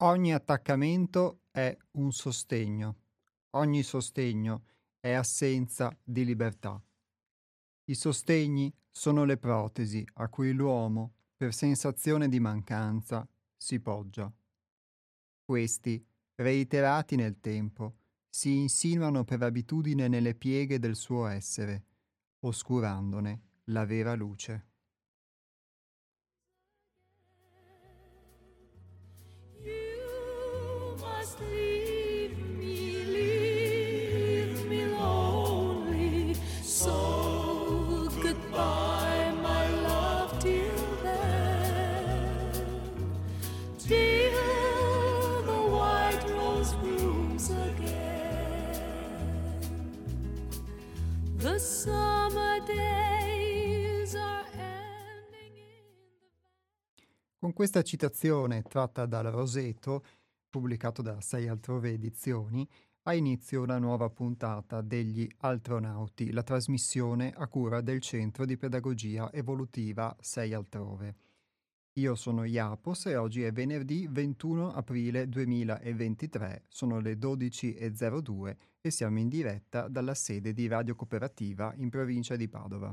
Ogni attaccamento è un sostegno, ogni sostegno è assenza di libertà. I sostegni sono le protesi a cui l'uomo, per sensazione di mancanza, si poggia. Questi, reiterati nel tempo, si insinuano per abitudine nelle pieghe del suo essere, oscurandone la vera luce. Con questa citazione tratta dal Roseto, pubblicato da Sei Altrove Edizioni, ha inizio una nuova puntata degli Altronauti, la trasmissione a cura del Centro di Pedagogia Evolutiva Sei Altrove. Io sono Iapos e oggi è venerdì 21 aprile 2023, sono le 12.02 e siamo in diretta dalla sede di Radio Cooperativa in provincia di Padova.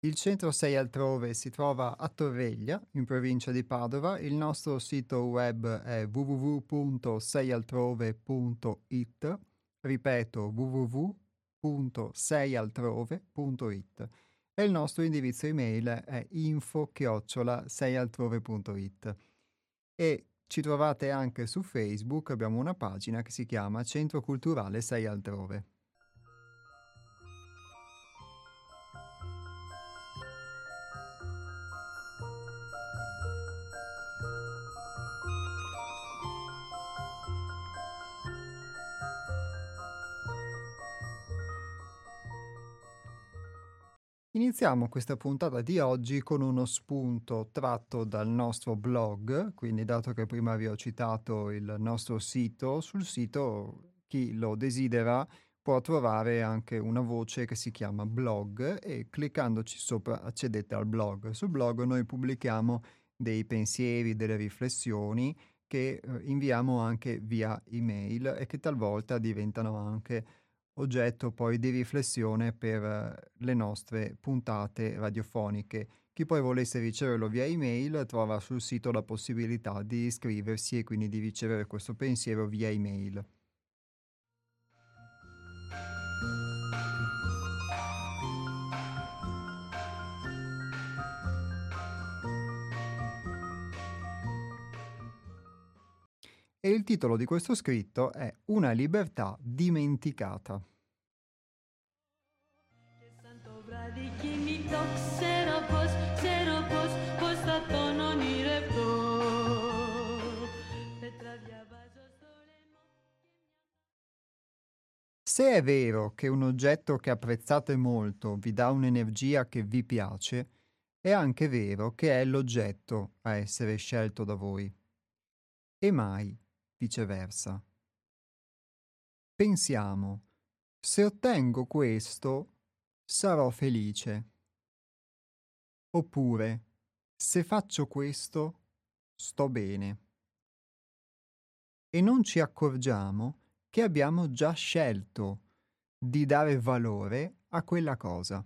Il centro 6 altrove si trova a Torreglia, in provincia di Padova. Il nostro sito web è www.seialtrove.it. Ripeto, www www.seialtrove.it e il nostro indirizzo email è info-seialtrove.it e ci trovate anche su Facebook, abbiamo una pagina che si chiama Centro Culturale Sei Altrove. Iniziamo questa puntata di oggi con uno spunto tratto dal nostro blog, quindi dato che prima vi ho citato il nostro sito, sul sito chi lo desidera può trovare anche una voce che si chiama blog e cliccandoci sopra accedete al blog. Sul blog noi pubblichiamo dei pensieri, delle riflessioni che eh, inviamo anche via email e che talvolta diventano anche oggetto poi di riflessione per eh, le nostre puntate radiofoniche. Chi poi volesse riceverlo via email trova sul sito la possibilità di iscriversi e quindi di ricevere questo pensiero via email. E il titolo di questo scritto è Una libertà dimenticata. Se è vero che un oggetto che apprezzate molto vi dà un'energia che vi piace, è anche vero che è l'oggetto a essere scelto da voi. E mai viceversa. Pensiamo, se ottengo questo, sarò felice. Oppure, se faccio questo, sto bene. E non ci accorgiamo che abbiamo già scelto di dare valore a quella cosa.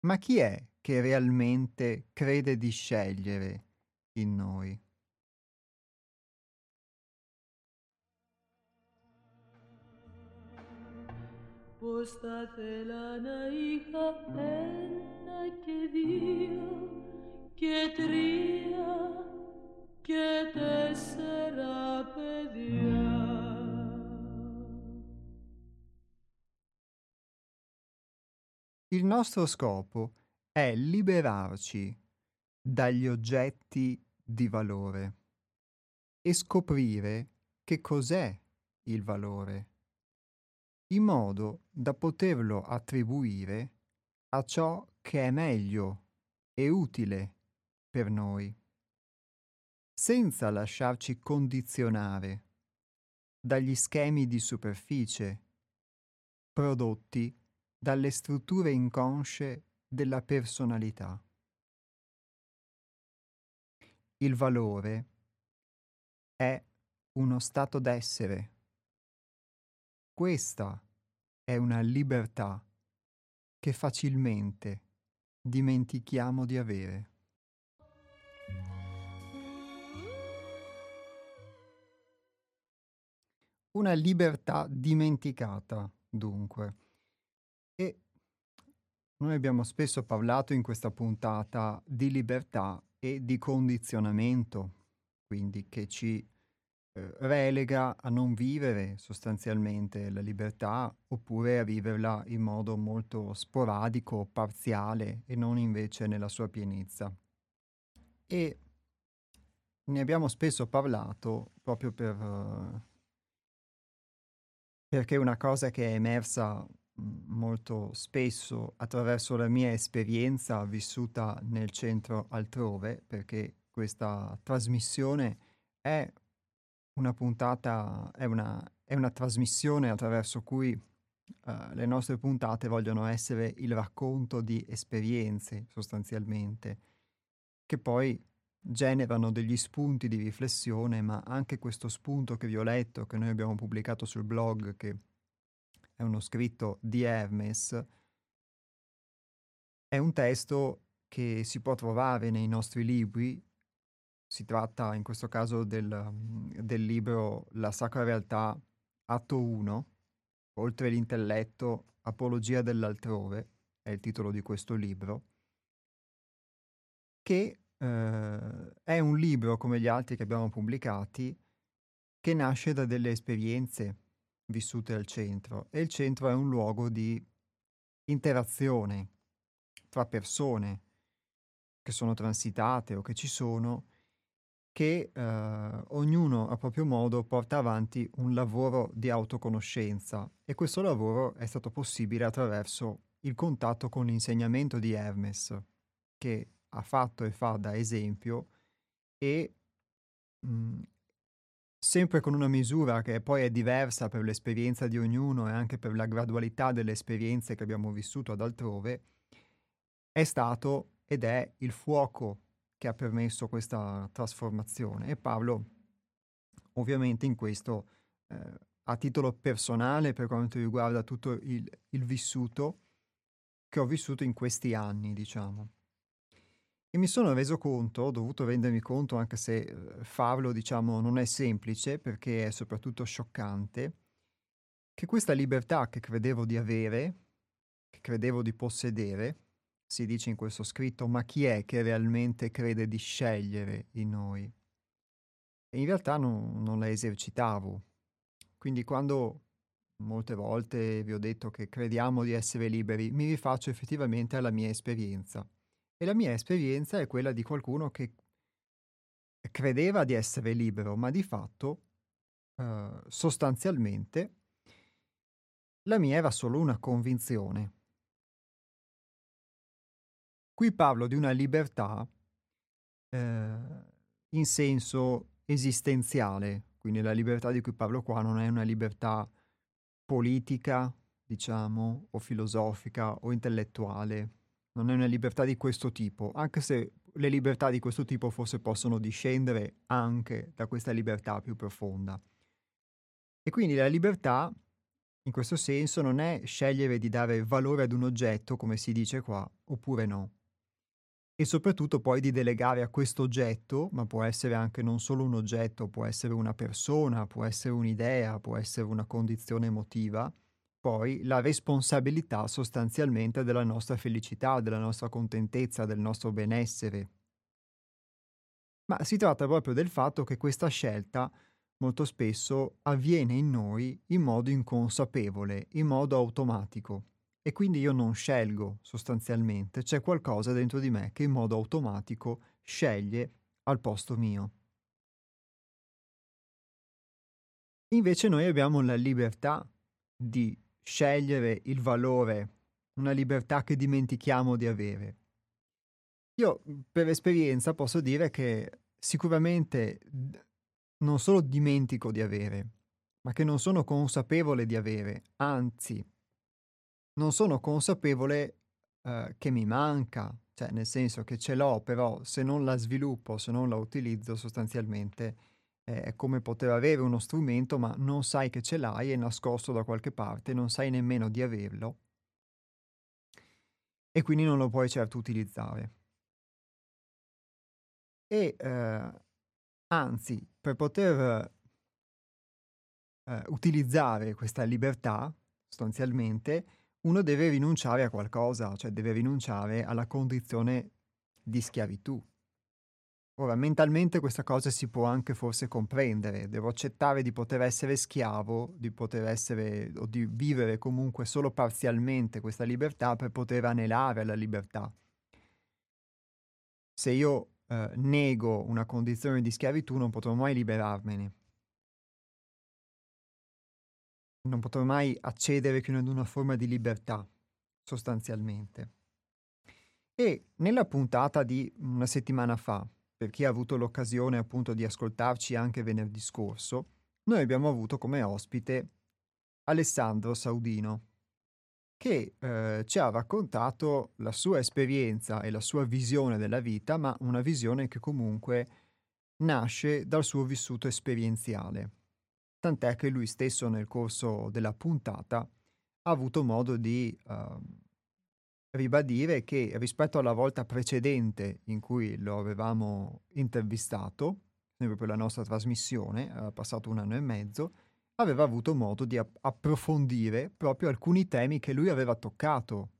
Ma chi è che realmente crede di scegliere in noi? Póstate lana, hija, en aquel que tría, que te será pedida. Il nostro scopo è liberarci dagli oggetti di valore e scoprire che cos'è il valore in modo da poterlo attribuire a ciò che è meglio e utile per noi, senza lasciarci condizionare dagli schemi di superficie prodotti dalle strutture inconsce della personalità. Il valore è uno stato d'essere. Questa è una libertà che facilmente dimentichiamo di avere. Una libertà dimenticata, dunque. E noi abbiamo spesso parlato in questa puntata di libertà e di condizionamento, quindi che ci eh, relega a non vivere sostanzialmente la libertà oppure a viverla in modo molto sporadico, parziale e non invece nella sua pienezza. E ne abbiamo spesso parlato proprio per... Uh, perché una cosa che è emersa molto spesso attraverso la mia esperienza vissuta nel centro altrove, perché questa trasmissione è una puntata, è una, è una trasmissione attraverso cui uh, le nostre puntate vogliono essere il racconto di esperienze sostanzialmente, che poi generano degli spunti di riflessione, ma anche questo spunto che vi ho letto, che noi abbiamo pubblicato sul blog, che è uno scritto di Hermes, è un testo che si può trovare nei nostri libri. Si tratta in questo caso del, del libro La Sacra Realtà, atto 1, oltre l'intelletto, Apologia dell'altrove, è il titolo di questo libro, che eh, è un libro come gli altri che abbiamo pubblicati che nasce da delle esperienze vissute al centro e il centro è un luogo di interazione tra persone che sono transitate o che ci sono che eh, ognuno a proprio modo porta avanti un lavoro di autoconoscenza e questo lavoro è stato possibile attraverso il contatto con l'insegnamento di Hermes che ha fatto e fa da esempio e mh, mhmm, sempre con una misura che poi è diversa per l'esperienza di ognuno e anche per la gradualità delle esperienze che abbiamo vissuto ad altrove, è stato ed è il fuoco che ha permesso questa trasformazione. E Paolo, ovviamente, in questo, eh, a titolo personale, per quanto riguarda tutto il, il vissuto che ho vissuto in questi anni, diciamo. E mi sono reso conto, ho dovuto rendermi conto anche se eh, farlo, diciamo, non è semplice perché è soprattutto scioccante, che questa libertà che credevo di avere, che credevo di possedere, si dice in questo scritto, ma chi è che realmente crede di scegliere in noi? E in realtà non, non la esercitavo. Quindi quando molte volte vi ho detto che crediamo di essere liberi, mi rifaccio effettivamente alla mia esperienza. E la mia esperienza è quella di qualcuno che credeva di essere libero, ma di fatto, eh, sostanzialmente, la mia era solo una convinzione. Qui parlo di una libertà eh, in senso esistenziale, quindi la libertà di cui parlo qua non è una libertà politica, diciamo, o filosofica o intellettuale, non è una libertà di questo tipo, anche se le libertà di questo tipo forse possono discendere anche da questa libertà più profonda. E quindi la libertà, in questo senso, non è scegliere di dare valore ad un oggetto, come si dice qua, oppure no. E soprattutto poi di delegare a questo oggetto, ma può essere anche non solo un oggetto, può essere una persona, può essere un'idea, può essere una condizione emotiva, poi la responsabilità sostanzialmente della nostra felicità, della nostra contentezza, del nostro benessere. Ma si tratta proprio del fatto che questa scelta molto spesso avviene in noi in modo inconsapevole, in modo automatico. E quindi io non scelgo sostanzialmente, c'è qualcosa dentro di me che in modo automatico sceglie al posto mio. Invece noi abbiamo la libertà di scegliere il valore, una libertà che dimentichiamo di avere. Io per esperienza posso dire che sicuramente non solo dimentico di avere, ma che non sono consapevole di avere, anzi, non sono consapevole eh, che mi manca, cioè nel senso che ce l'ho, però se non la sviluppo, se non la utilizzo, sostanzialmente eh, è come poter avere uno strumento, ma non sai che ce l'hai, è nascosto da qualche parte, non sai nemmeno di averlo e quindi non lo puoi certo utilizzare. E eh, anzi, per poter eh, utilizzare questa libertà, sostanzialmente, uno deve rinunciare a qualcosa, cioè deve rinunciare alla condizione di schiavitù. Ora, mentalmente questa cosa si può anche forse comprendere, devo accettare di poter essere schiavo, di poter essere o di vivere comunque solo parzialmente questa libertà per poter anelare alla libertà. Se io eh, nego una condizione di schiavitù non potrò mai liberarmene. Non potrò mai accedere che ad una forma di libertà, sostanzialmente. E nella puntata di una settimana fa, per chi ha avuto l'occasione appunto di ascoltarci anche venerdì scorso, noi abbiamo avuto come ospite Alessandro Saudino, che eh, ci ha raccontato la sua esperienza e la sua visione della vita, ma una visione che comunque nasce dal suo vissuto esperienziale. Tant'è che lui stesso nel corso della puntata ha avuto modo di uh, ribadire che rispetto alla volta precedente in cui lo avevamo intervistato, per la nostra trasmissione, era passato un anno e mezzo, aveva avuto modo di approfondire proprio alcuni temi che lui aveva toccato,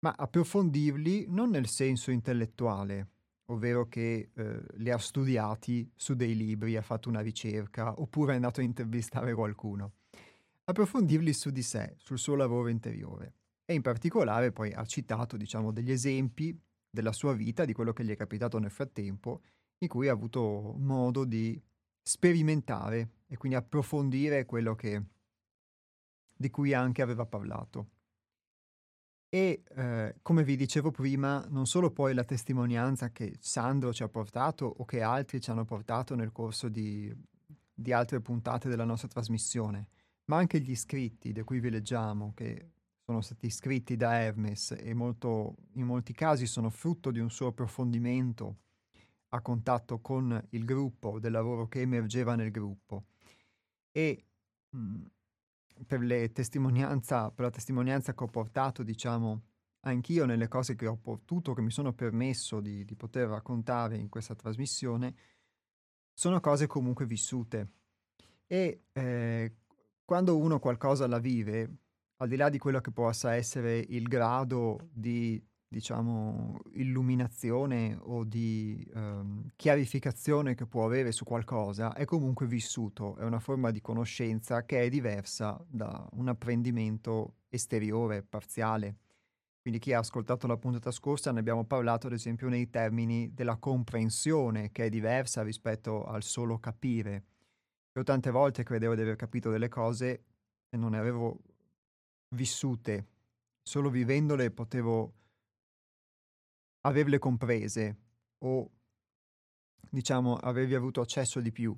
ma approfondirli non nel senso intellettuale, ovvero che eh, li ha studiati su dei libri, ha fatto una ricerca, oppure è andato a intervistare qualcuno. Approfondirli su di sé, sul suo lavoro interiore. E in particolare poi ha citato, diciamo, degli esempi della sua vita, di quello che gli è capitato nel frattempo, in cui ha avuto modo di sperimentare e quindi approfondire quello che, di cui anche aveva parlato. E eh, come vi dicevo prima, non solo poi la testimonianza che Sandro ci ha portato o che altri ci hanno portato nel corso di, di altre puntate della nostra trasmissione, ma anche gli iscritti di cui vi leggiamo, che sono stati iscritti da Hermes e molto, in molti casi sono frutto di un suo approfondimento a contatto con il gruppo, del lavoro che emergeva nel gruppo. E mh, mhmm, per, per la testimonianza che ho portato, diciamo, anch'io nelle cose che ho potuto, che mi sono permesso di, di poter raccontare in questa trasmissione, sono cose comunque vissute. E eh, quando uno qualcosa la vive, al di là di quello che possa essere il grado di diciamo, illuminazione o di ehm, chiarificazione che può avere su qualcosa è comunque vissuto, è una forma di conoscenza che è diversa da un apprendimento esteriore, parziale. Quindi chi ha ascoltato la puntata scorsa ne abbiamo parlato ad esempio nei termini della comprensione che è diversa rispetto al solo capire. Io tante volte credevo di aver capito delle cose e non ne avevo vissute, solo vivendole potevo averle comprese o diciamo avervi avuto accesso di più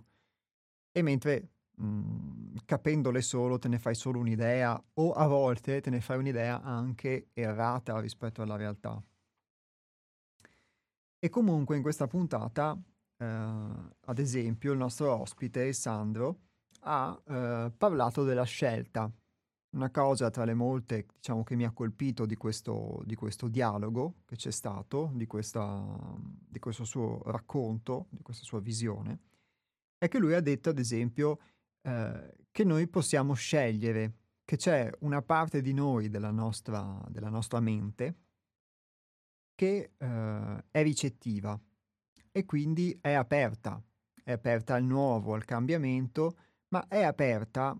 e mentre mh, mhmm, capendole solo te ne fai solo un'idea o a volte te ne fai un'idea anche errata rispetto alla realtà. E comunque in questa puntata, eh, ad esempio, il nostro ospite, Sandro, ha eh, parlato della scelta una cosa tra le molte, diciamo, che mi ha colpito di questo, di questo dialogo che c'è stato, di, questa, di questo suo racconto, di questa sua visione, è che lui ha detto, ad esempio, eh, che noi possiamo scegliere, che c'è una parte di noi, della nostra, della nostra mente, che eh, è ricettiva e quindi è aperta, è aperta al nuovo, al cambiamento, ma è aperta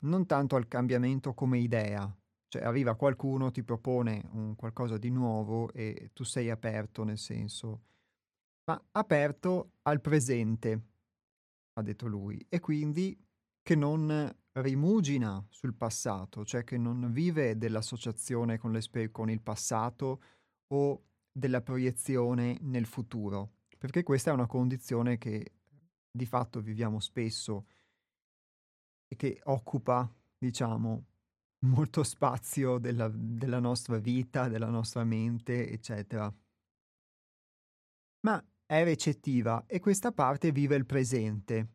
non tanto al cambiamento come idea, cioè arriva qualcuno, ti propone un qualcosa di nuovo e tu sei aperto nel senso, ma aperto al presente, ha detto lui, e quindi che non rimugina sul passato, cioè che non vive dell'associazione con, con il passato o della proiezione nel futuro, perché questa è una condizione che di fatto viviamo spesso che occupa, diciamo, molto spazio della della nostra vita, della nostra mente, eccetera. Ma è recettiva e questa parte vive il presente.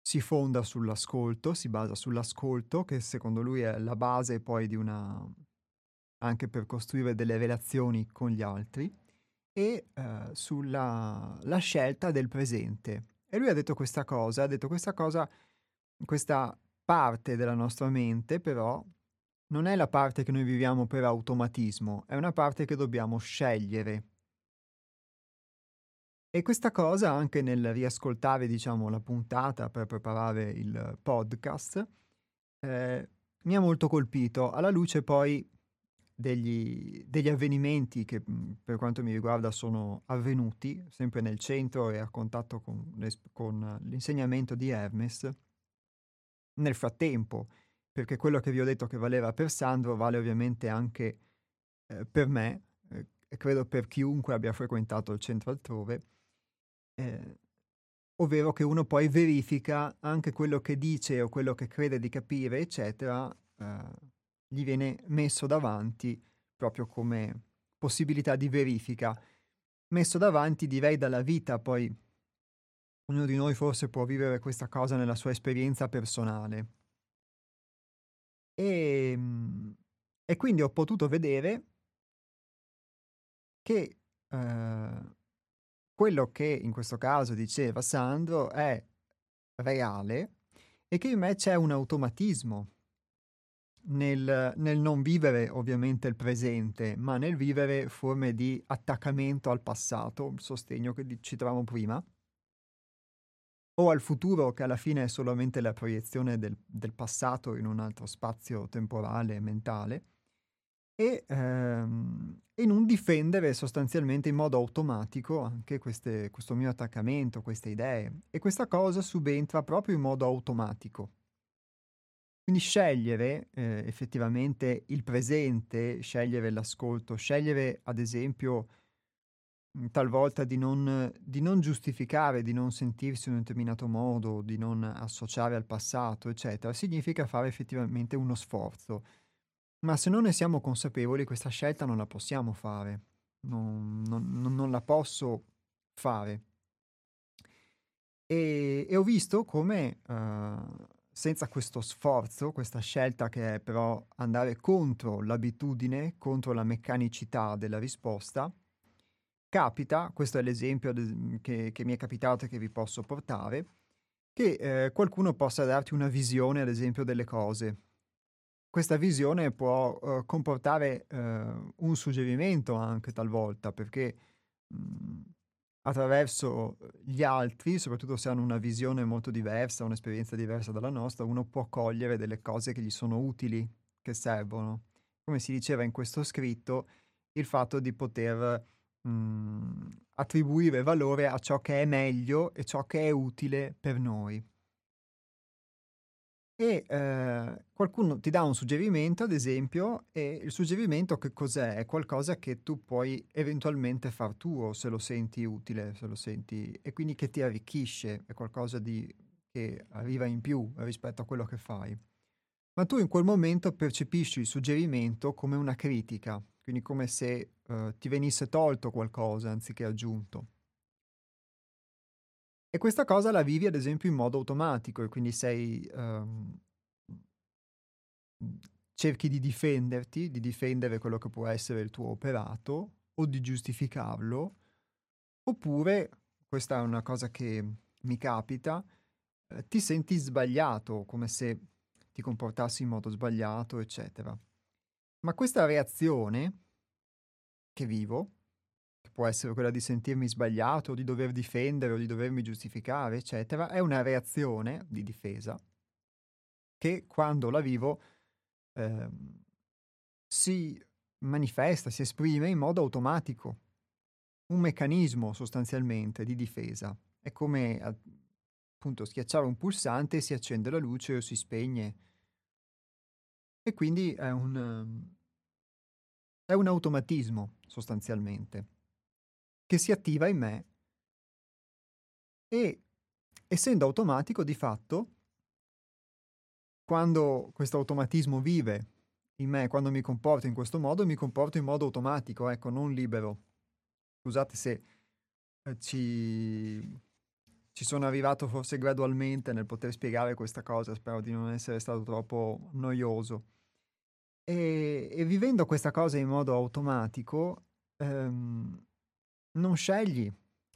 Si fonda sull'ascolto, si basa sull'ascolto, che secondo lui è la base poi di una anche per costruire delle relazioni con gli altri, e eh, sulla la scelta del presente. E lui ha detto questa cosa, ha detto questa cosa, questa parte della nostra mente però non è la parte che noi viviamo per automatismo, è una parte che dobbiamo scegliere. E questa cosa anche nel riascoltare, diciamo, la puntata per preparare il podcast, eh, mi ha molto colpito, alla luce poi degli, degli avvenimenti che mhmm, per quanto mi riguarda sono avvenuti sempre nel centro e a contatto con, con l'insegnamento di Hermes nel frattempo, perché quello che vi ho detto che valeva per Sandro vale ovviamente anche eh, per me eh, e credo per chiunque abbia frequentato il centro altrove, eh, ovvero che uno poi verifica anche quello che dice o quello che crede di capire, eccetera, eh, gli viene messo davanti proprio come possibilità di verifica. Messo davanti direi dalla vita, poi ognuno di noi forse può vivere questa cosa nella sua esperienza personale. E, ehm, e quindi ho potuto vedere che eh, quello che in questo caso diceva Sandro è reale e che in me c'è un automatismo nel, nel, non vivere ovviamente il presente, ma nel vivere forme di attaccamento al passato, sostegno che citavamo prima, o al futuro che alla fine è solamente la proiezione del, del passato in un altro spazio temporale e mentale, e ehm, in un difendere sostanzialmente in modo automatico anche queste, questo mio attaccamento, queste idee. E questa cosa subentra proprio in modo automatico. Quindi scegliere eh, effettivamente il presente, scegliere l'ascolto, scegliere ad esempio talvolta di non, di non giustificare, di non sentirsi in un determinato modo, di non associare al passato, eccetera, significa fare effettivamente uno sforzo. Ma se non ne siamo consapevoli, questa scelta non la possiamo fare, non, non, non la posso fare. E, e, ho visto come uh, senza questo sforzo, questa scelta che è però andare contro l'abitudine, contro la meccanicità della risposta, capita, questo è l'esempio che, che mi è capitato e che vi posso portare, che eh, qualcuno possa darti una visione, ad esempio, delle cose. Questa visione può eh, comportare eh, un suggerimento anche talvolta, perché mh, mhmm, attraverso gli altri, soprattutto se hanno una visione molto diversa, un'esperienza diversa dalla nostra, uno può cogliere delle cose che gli sono utili, che servono. Come si diceva in questo scritto, il fatto di poter mh, mhmm, attribuire valore a ciò che è meglio e ciò che è utile per noi. E eh, qualcuno ti dà un suggerimento, ad esempio, e il suggerimento che cos'è? È qualcosa che tu puoi eventualmente far tuo se lo senti utile, se lo senti, e quindi che ti arricchisce, è qualcosa di, che arriva in più rispetto a quello che fai. Ma tu in quel momento percepisci il suggerimento come una critica, quindi come se eh, ti venisse tolto qualcosa anziché aggiunto. E questa cosa la vivi ad esempio in modo automatico e quindi sei... Um, cerchi di difenderti, di difendere quello che può essere il tuo operato o di giustificarlo, oppure, questa è una cosa che mi capita, eh, ti senti sbagliato, come se ti comportassi in modo sbagliato, eccetera. Ma questa reazione che vivo può essere quella di sentirmi sbagliato, o di dover difendere o di dovermi giustificare, eccetera, è una reazione di difesa che quando la vivo eh, si manifesta, si esprime in modo automatico. Un meccanismo sostanzialmente di difesa. È come appunto schiacciare un pulsante, si accende la luce o si spegne. E quindi è un, è un automatismo sostanzialmente che si attiva in me e, essendo automatico di fatto, quando questo automatismo vive in me, quando mi comporto in questo modo, mi comporto in modo automatico, ecco, non libero. Scusate se eh, ci, ci sono arrivato forse gradualmente nel poter spiegare questa cosa, spero di non essere stato troppo noioso. E, e vivendo questa cosa in modo automatico, ehm, non scegli,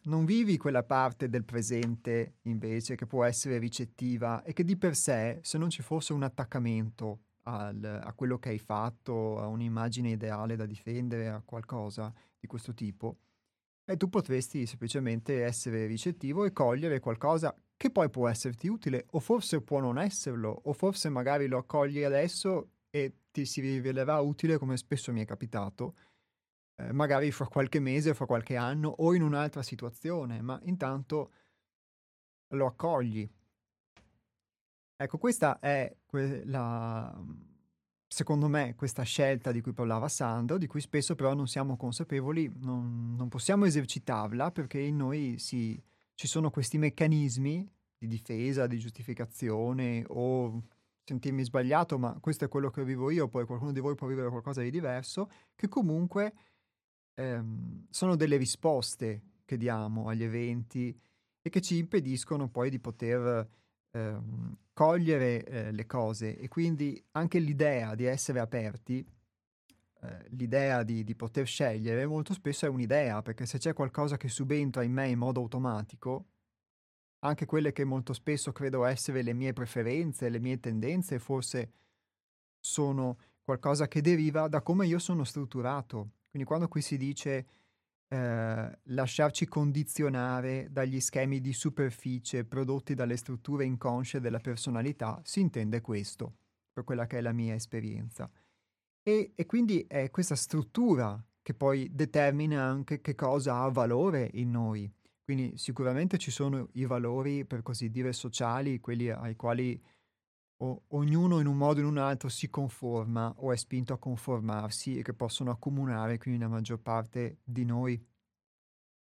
non vivi quella parte del presente invece che può essere ricettiva e che di per sé, se non ci fosse un attaccamento al, a quello che hai fatto, a un'immagine ideale da difendere, a qualcosa di questo tipo, e tu potresti semplicemente essere ricettivo e cogliere qualcosa che poi può esserti utile o forse può non esserlo o forse magari lo accogli adesso e ti si rivelerà utile come spesso mi è capitato eh, magari fra qualche mese, fra qualche anno o in un'altra situazione, ma intanto lo accogli. Ecco, questa è la, secondo me, questa scelta di cui parlava Sandro, di cui spesso però non siamo consapevoli, non, non possiamo esercitarla perché in noi si, ci sono questi meccanismi di difesa, di giustificazione o sentirmi sbagliato, ma questo è quello che vivo io, poi qualcuno di voi può vivere qualcosa di diverso, che comunque ehm, sono delle risposte che diamo agli eventi e che ci impediscono poi di poter ehm, cogliere eh, le cose. E quindi anche l'idea di essere aperti, eh, l'idea di, di poter scegliere molto spesso è un'idea perché se c'è qualcosa che subentra in me in modo automatico, anche quelle che molto spesso credo essere le mie preferenze, le mie tendenze, forse sono qualcosa che deriva da come io sono strutturato quindi quando qui si dice eh, lasciarci condizionare dagli schemi di superficie prodotti dalle strutture inconsce della personalità, si intende questo, per quella che è la mia esperienza. E, e quindi è questa struttura che poi determina anche che cosa ha valore in noi. Quindi sicuramente ci sono i valori, per così dire, sociali, quelli ai quali o ognuno in un modo o in un altro si conforma o è spinto a conformarsi e che possono accomunare quindi la maggior parte di noi.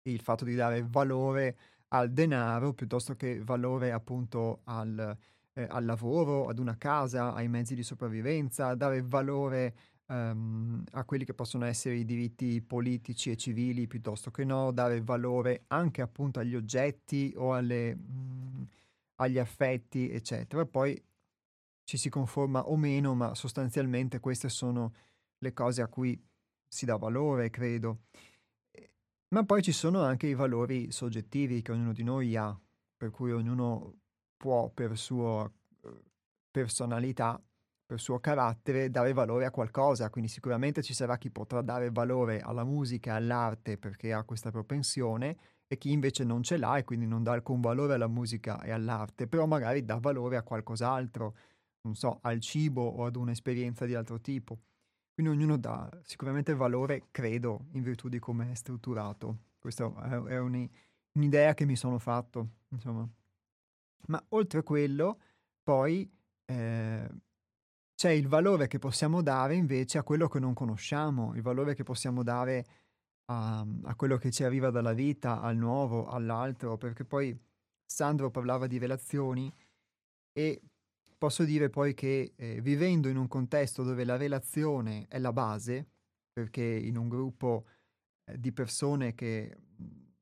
Il fatto di dare valore al denaro piuttosto che valore appunto al, eh, al lavoro, ad una casa, ai mezzi di sopravvivenza, dare valore um, a quelli che possono essere i diritti politici e civili piuttosto che no, dare valore anche appunto agli oggetti o alle, mh, mm, agli affetti, eccetera. Poi ci si conforma o meno, ma sostanzialmente queste sono le cose a cui si dà valore, credo. Ma poi ci sono anche i valori soggettivi che ognuno di noi ha, per cui ognuno può per sua eh, personalità, per suo carattere, dare valore a qualcosa. Quindi sicuramente ci sarà chi potrà dare valore alla musica all'arte perché ha questa propensione e chi invece non ce l'ha e quindi non dà alcun valore alla musica e all'arte, però magari dà valore a qualcos'altro non so, al cibo o ad un'esperienza di altro tipo. Quindi ognuno dà sicuramente valore, credo, in virtù di come è strutturato. Questa è, un, un'idea che mi sono fatto, insomma. Ma oltre a quello, poi eh, c'è il valore che possiamo dare invece a quello che non conosciamo, il valore che possiamo dare a, a quello che ci arriva dalla vita, al nuovo, all'altro, perché poi Sandro parlava di relazioni e Posso dire poi che eh, vivendo in un contesto dove la relazione è la base, perché in un gruppo eh, di persone che mhmm,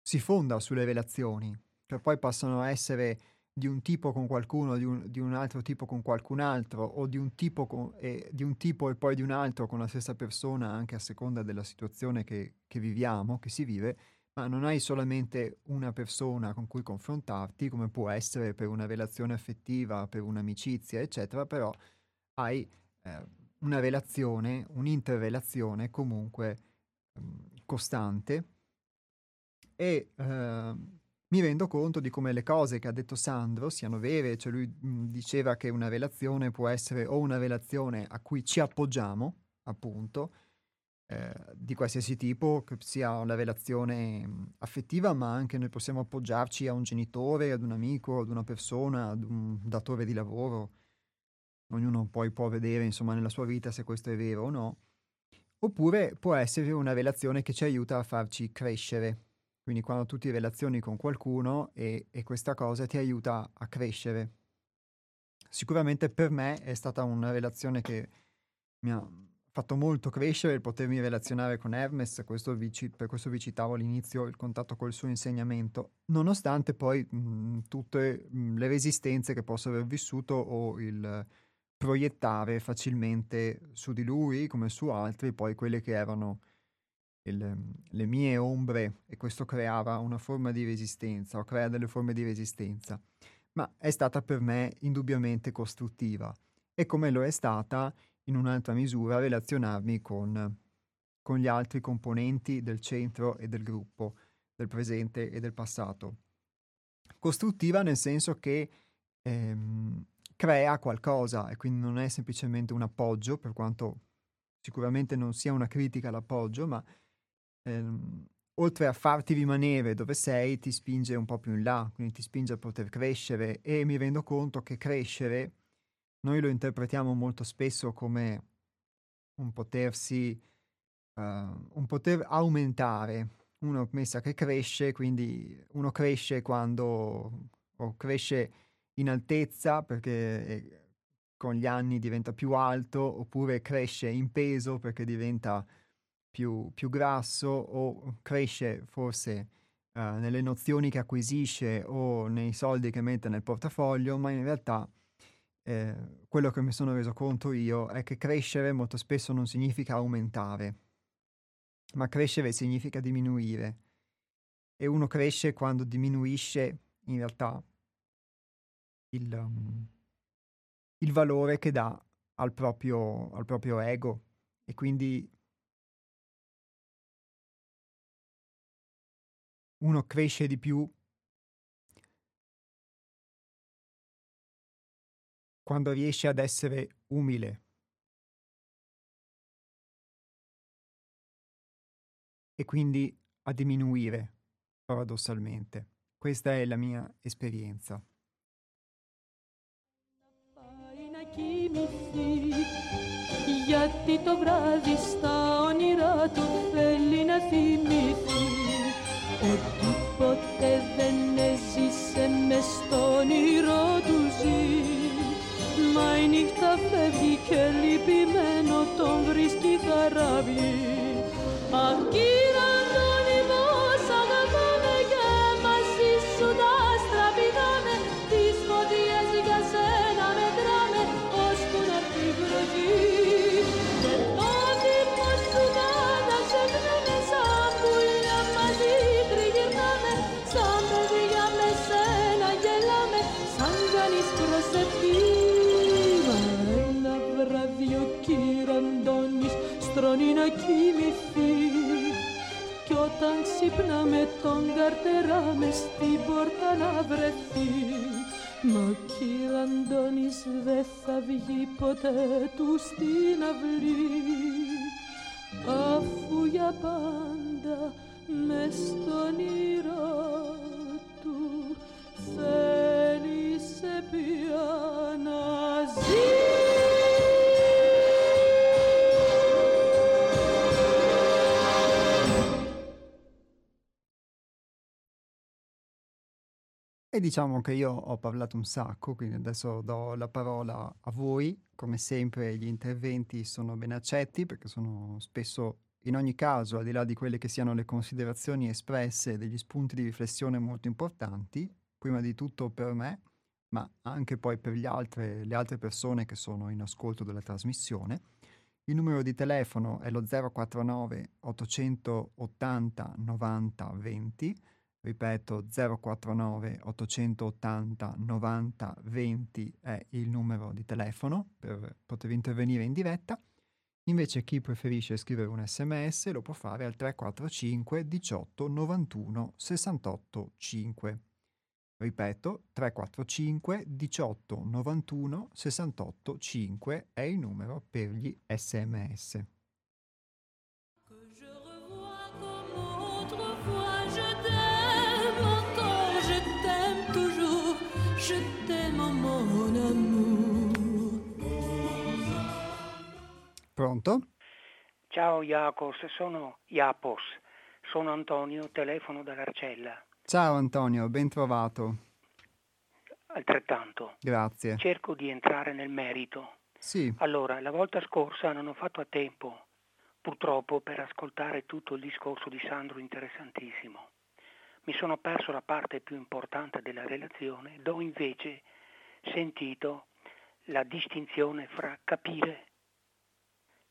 si fonda sulle relazioni, che poi possono essere di un tipo con qualcuno, di un, di un altro tipo con qualcun altro, o di un, tipo con, eh, di un tipo e poi di un altro con la stessa persona, anche a seconda della situazione che, che viviamo, che si vive, ma non hai solamente una persona con cui confrontarti, come può essere per una relazione affettiva, per un'amicizia, eccetera, però hai eh, una relazione, un'interrelazione comunque eh, costante e eh, mi rendo conto di come le cose che ha detto Sandro siano vere, cioè lui mh, diceva che una relazione può essere o una relazione a cui ci appoggiamo, appunto, eh, di qualsiasi tipo, che sia una relazione affettiva, ma anche noi possiamo appoggiarci a un genitore, ad un amico, ad una persona, ad un datore di lavoro. Ognuno poi può vedere, insomma, nella sua vita se questo è vero o no. Oppure può essere una relazione che ci aiuta a farci crescere. Quindi quando tu ti relazioni con qualcuno e, e questa cosa ti aiuta a crescere. sicuramente per me è stata una relazione che mi ha fatto molto crescere il potermi relazionare con Hermes, questo vi, per questo vi citavo all'inizio il contatto col suo insegnamento, nonostante poi mh, tutte mh, le resistenze che posso aver vissuto o il proiettare facilmente su di lui come su altri poi quelle che erano il, le mie ombre e questo creava una forma di resistenza o crea delle forme di resistenza, ma è stata per me indubbiamente costruttiva e come lo è stata in un'altra misura relazionarmi con, con gli altri componenti del centro e del gruppo, del presente e del passato. Costruttiva nel senso che ehm, crea qualcosa e quindi non è semplicemente un appoggio, per quanto sicuramente non sia una critica all'appoggio, ma ehm, oltre a farti rimanere dove sei, ti spinge un po' più in là, quindi ti spinge a poter crescere e mi rendo conto che crescere noi lo interpretiamo molto spesso come un potersi, uh, un poter aumentare. Uno pensa che cresce, quindi uno cresce quando o cresce in altezza perché eh, con gli anni diventa più alto, oppure cresce in peso perché diventa più, più grasso, o cresce forse uh, nelle nozioni che acquisisce o nei soldi che mette nel portafoglio, ma in realtà eh, quello che mi sono reso conto io è che crescere molto spesso non significa aumentare, ma crescere significa diminuire. E uno cresce quando diminuisce in realtà il, um, il valore che dà al proprio, al proprio ego e quindi uno cresce di più quando riesce ad essere umile. E quindi a diminuire, paradossalmente. Questa è la mia esperienza. Γιατί το βράδυ στα όνειρά του θέλει να θυμηθεί Ότι ποτέ δεν έζησε μες στο όνειρό του ζει. Μα η νύχτα φεύγει και λυπημένο τον βρίσκει χαράβι Αχ όταν ξυπνά με τον καρτερά μες στην πόρτα να βρεθεί. Μα ο κύρι Αντώνης δεν θα βγει ποτέ του στην αυλή. Αφού για πάντα μες στον ήρω του θέλησε πια να ζεις E diciamo che io ho parlato un sacco, quindi adesso do la parola a voi. Come sempre gli interventi sono ben accetti perché sono spesso, in ogni caso, al di là di quelle che siano le considerazioni espresse, degli spunti di riflessione molto importanti, prima di tutto per me, ma anche poi per altre, le altre persone che sono in ascolto della trasmissione. Il numero di telefono è lo 049 880 90 20 ripeto 049 880 90 20 è il numero di telefono per poter intervenire in diretta. Invece chi preferisce scrivere un sms lo può fare al 345 18 91 68 5. Ripeto, 345 18 91 68 5 è il numero per gli sms. Pronto? Ciao Iacos, sono Iapos, sono Antonio, telefono dall'Arcella. Ciao Antonio, ben trovato. altrettanto. Grazie. Cerco di entrare nel merito. Sì. Allora, la volta scorsa non ho fatto a tempo, purtroppo, per ascoltare tutto il discorso di Sandro interessantissimo. Mi sono perso la parte più importante della relazione, do invece sentito la distinzione fra capire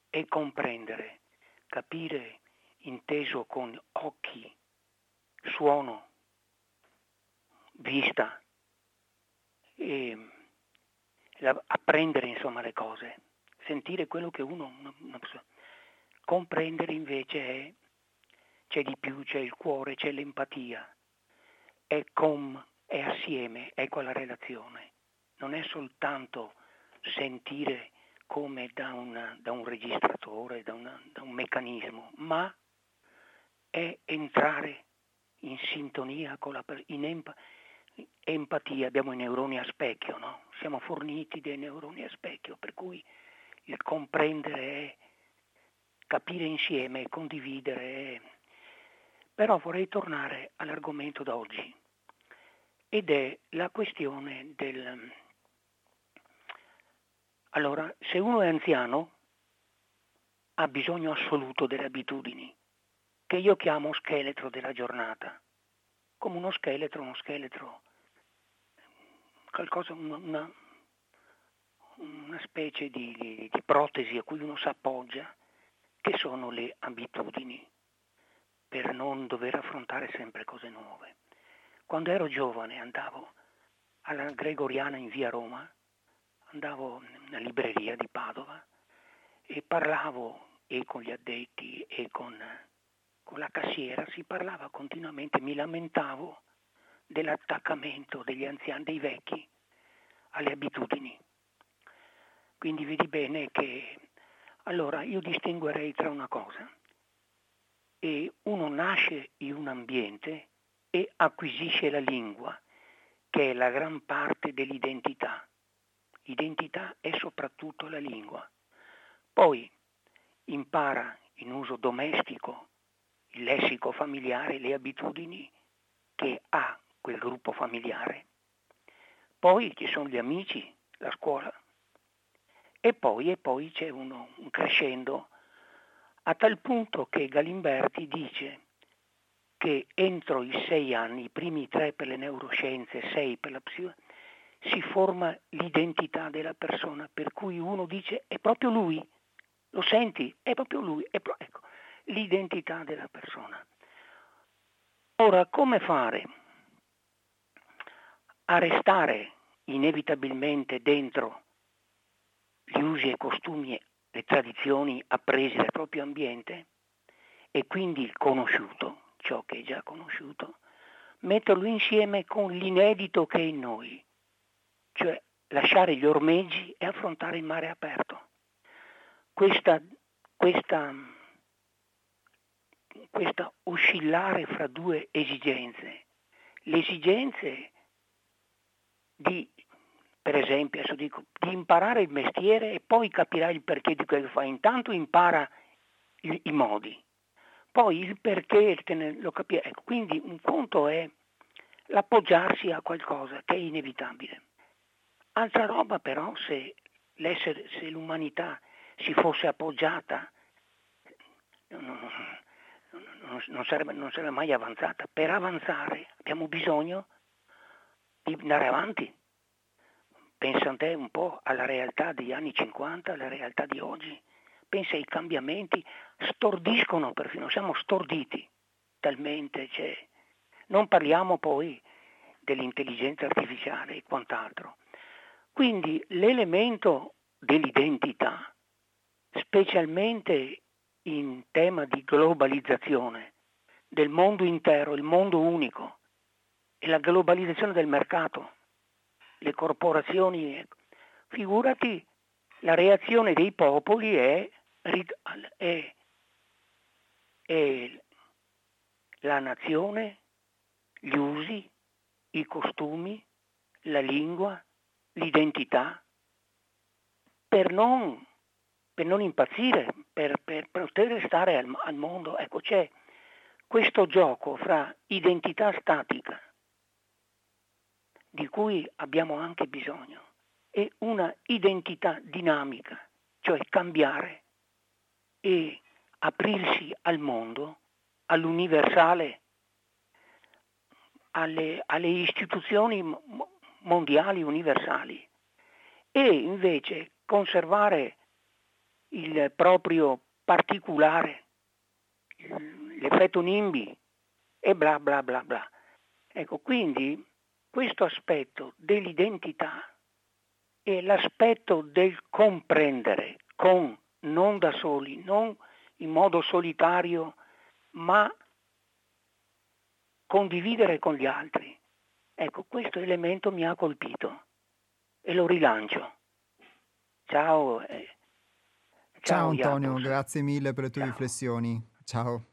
e comprendere. Capire inteso con occhi, suono, vista, e la, apprendere insomma le cose, sentire quello che uno non, non comprendere invece è c'è di più, c'è il cuore, c'è l'empatia, è com, è assieme, è quella relazione, non è soltanto sentire come da, una, da un registratore, da, una, da un meccanismo, ma è entrare in sintonia con la in emp- empatia, abbiamo i neuroni a specchio, no? siamo forniti dei neuroni a specchio, per cui il comprendere è capire insieme, condividere. È... Però vorrei tornare all'argomento d'oggi ed è la questione del... Allora, se uno è anziano, ha bisogno assoluto delle abitudini, che io chiamo scheletro della giornata, come uno scheletro, uno scheletro qualcosa, una, una specie di, di, di protesi a cui uno si appoggia, che sono le abitudini, per non dover affrontare sempre cose nuove. Quando ero giovane andavo alla Gregoriana in via Roma, andavo nella libreria di Padova e parlavo e con gli addetti e con, con la cassiera, si parlava continuamente, mi lamentavo dell'attaccamento degli anziani, dei vecchi, alle abitudini. Quindi vedi bene che allora io distinguerei tra una cosa. E uno nasce in un ambiente e acquisisce la lingua, che è la gran parte dell'identità. Identità è soprattutto la lingua. Poi impara in uso domestico il lessico familiare, le abitudini che ha quel gruppo familiare. Poi ci sono gli amici, la scuola. E poi, e poi c'è uno, un crescendo a tal punto che Galimberti dice che entro i sei anni, i primi tre per le neuroscienze, sei per la psicologia, si forma l'identità della persona, per cui uno dice è proprio lui, lo senti, è proprio lui, è pro- ecco, l'identità della persona. Ora, come fare? a restare inevitabilmente dentro gli usi e costumi, le tradizioni apprese dal proprio ambiente e quindi il conosciuto, ciò che è già conosciuto, metterlo insieme con l'inedito che è in noi, cioè lasciare gli ormeggi e affrontare il mare aperto. Questa, questa, questa oscillare fra due esigenze, le esigenze di, per esempio, dico, di imparare il mestiere e poi capirai il perché di quello che fai. Intanto impara i, i modi, poi il perché lo capirai. Ecco, quindi un conto è l'appoggiarsi a qualcosa che è inevitabile. Altra roba però se, se l'umanità si fosse appoggiata non, non, non, sarebbe, non sarebbe mai avanzata. Per avanzare abbiamo bisogno di andare avanti. Pensa a te un po' alla realtà degli anni 50, alla realtà di oggi. Pensa ai cambiamenti, stordiscono perfino, siamo storditi talmente. Cioè, non parliamo poi dell'intelligenza artificiale e quant'altro. Quindi l'elemento dell'identità, specialmente in tema di globalizzazione del mondo intero, il mondo unico, e la globalizzazione del mercato, le corporazioni. Figurati, la reazione dei popoli è, è, è la nazione, gli usi, i costumi, la lingua, l'identità, per non, per non impazzire, per, per, poter stare al, al mondo. Ecco, c'è questo gioco fra identità statica di cui abbiamo anche bisogno è una identità dinamica, cioè cambiare e aprirsi al mondo, all'universale, alle, alle istituzioni mondiali universali e invece conservare il proprio particolare, l'effetto NIMBY e bla bla bla bla. Ecco, quindi questo aspetto dell'identità è l'aspetto del comprendere con, non da soli, non in modo solitario, ma condividere con gli altri. Ecco, questo elemento mi ha colpito e lo rilancio. Ciao. Eh, ciao, ciao Antonio, Iacos. grazie mille per le tue ciao. riflessioni. Ciao.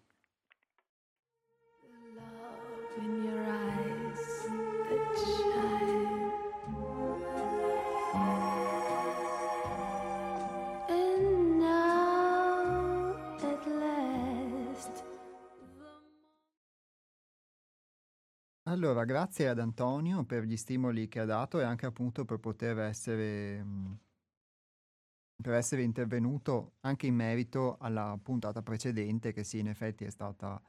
Allora, grazie ad Antonio per gli stimoli che ha dato e anche appunto per poter essere, mhmm, per essere intervenuto anche in merito alla puntata precedente, che sì, in effetti è stata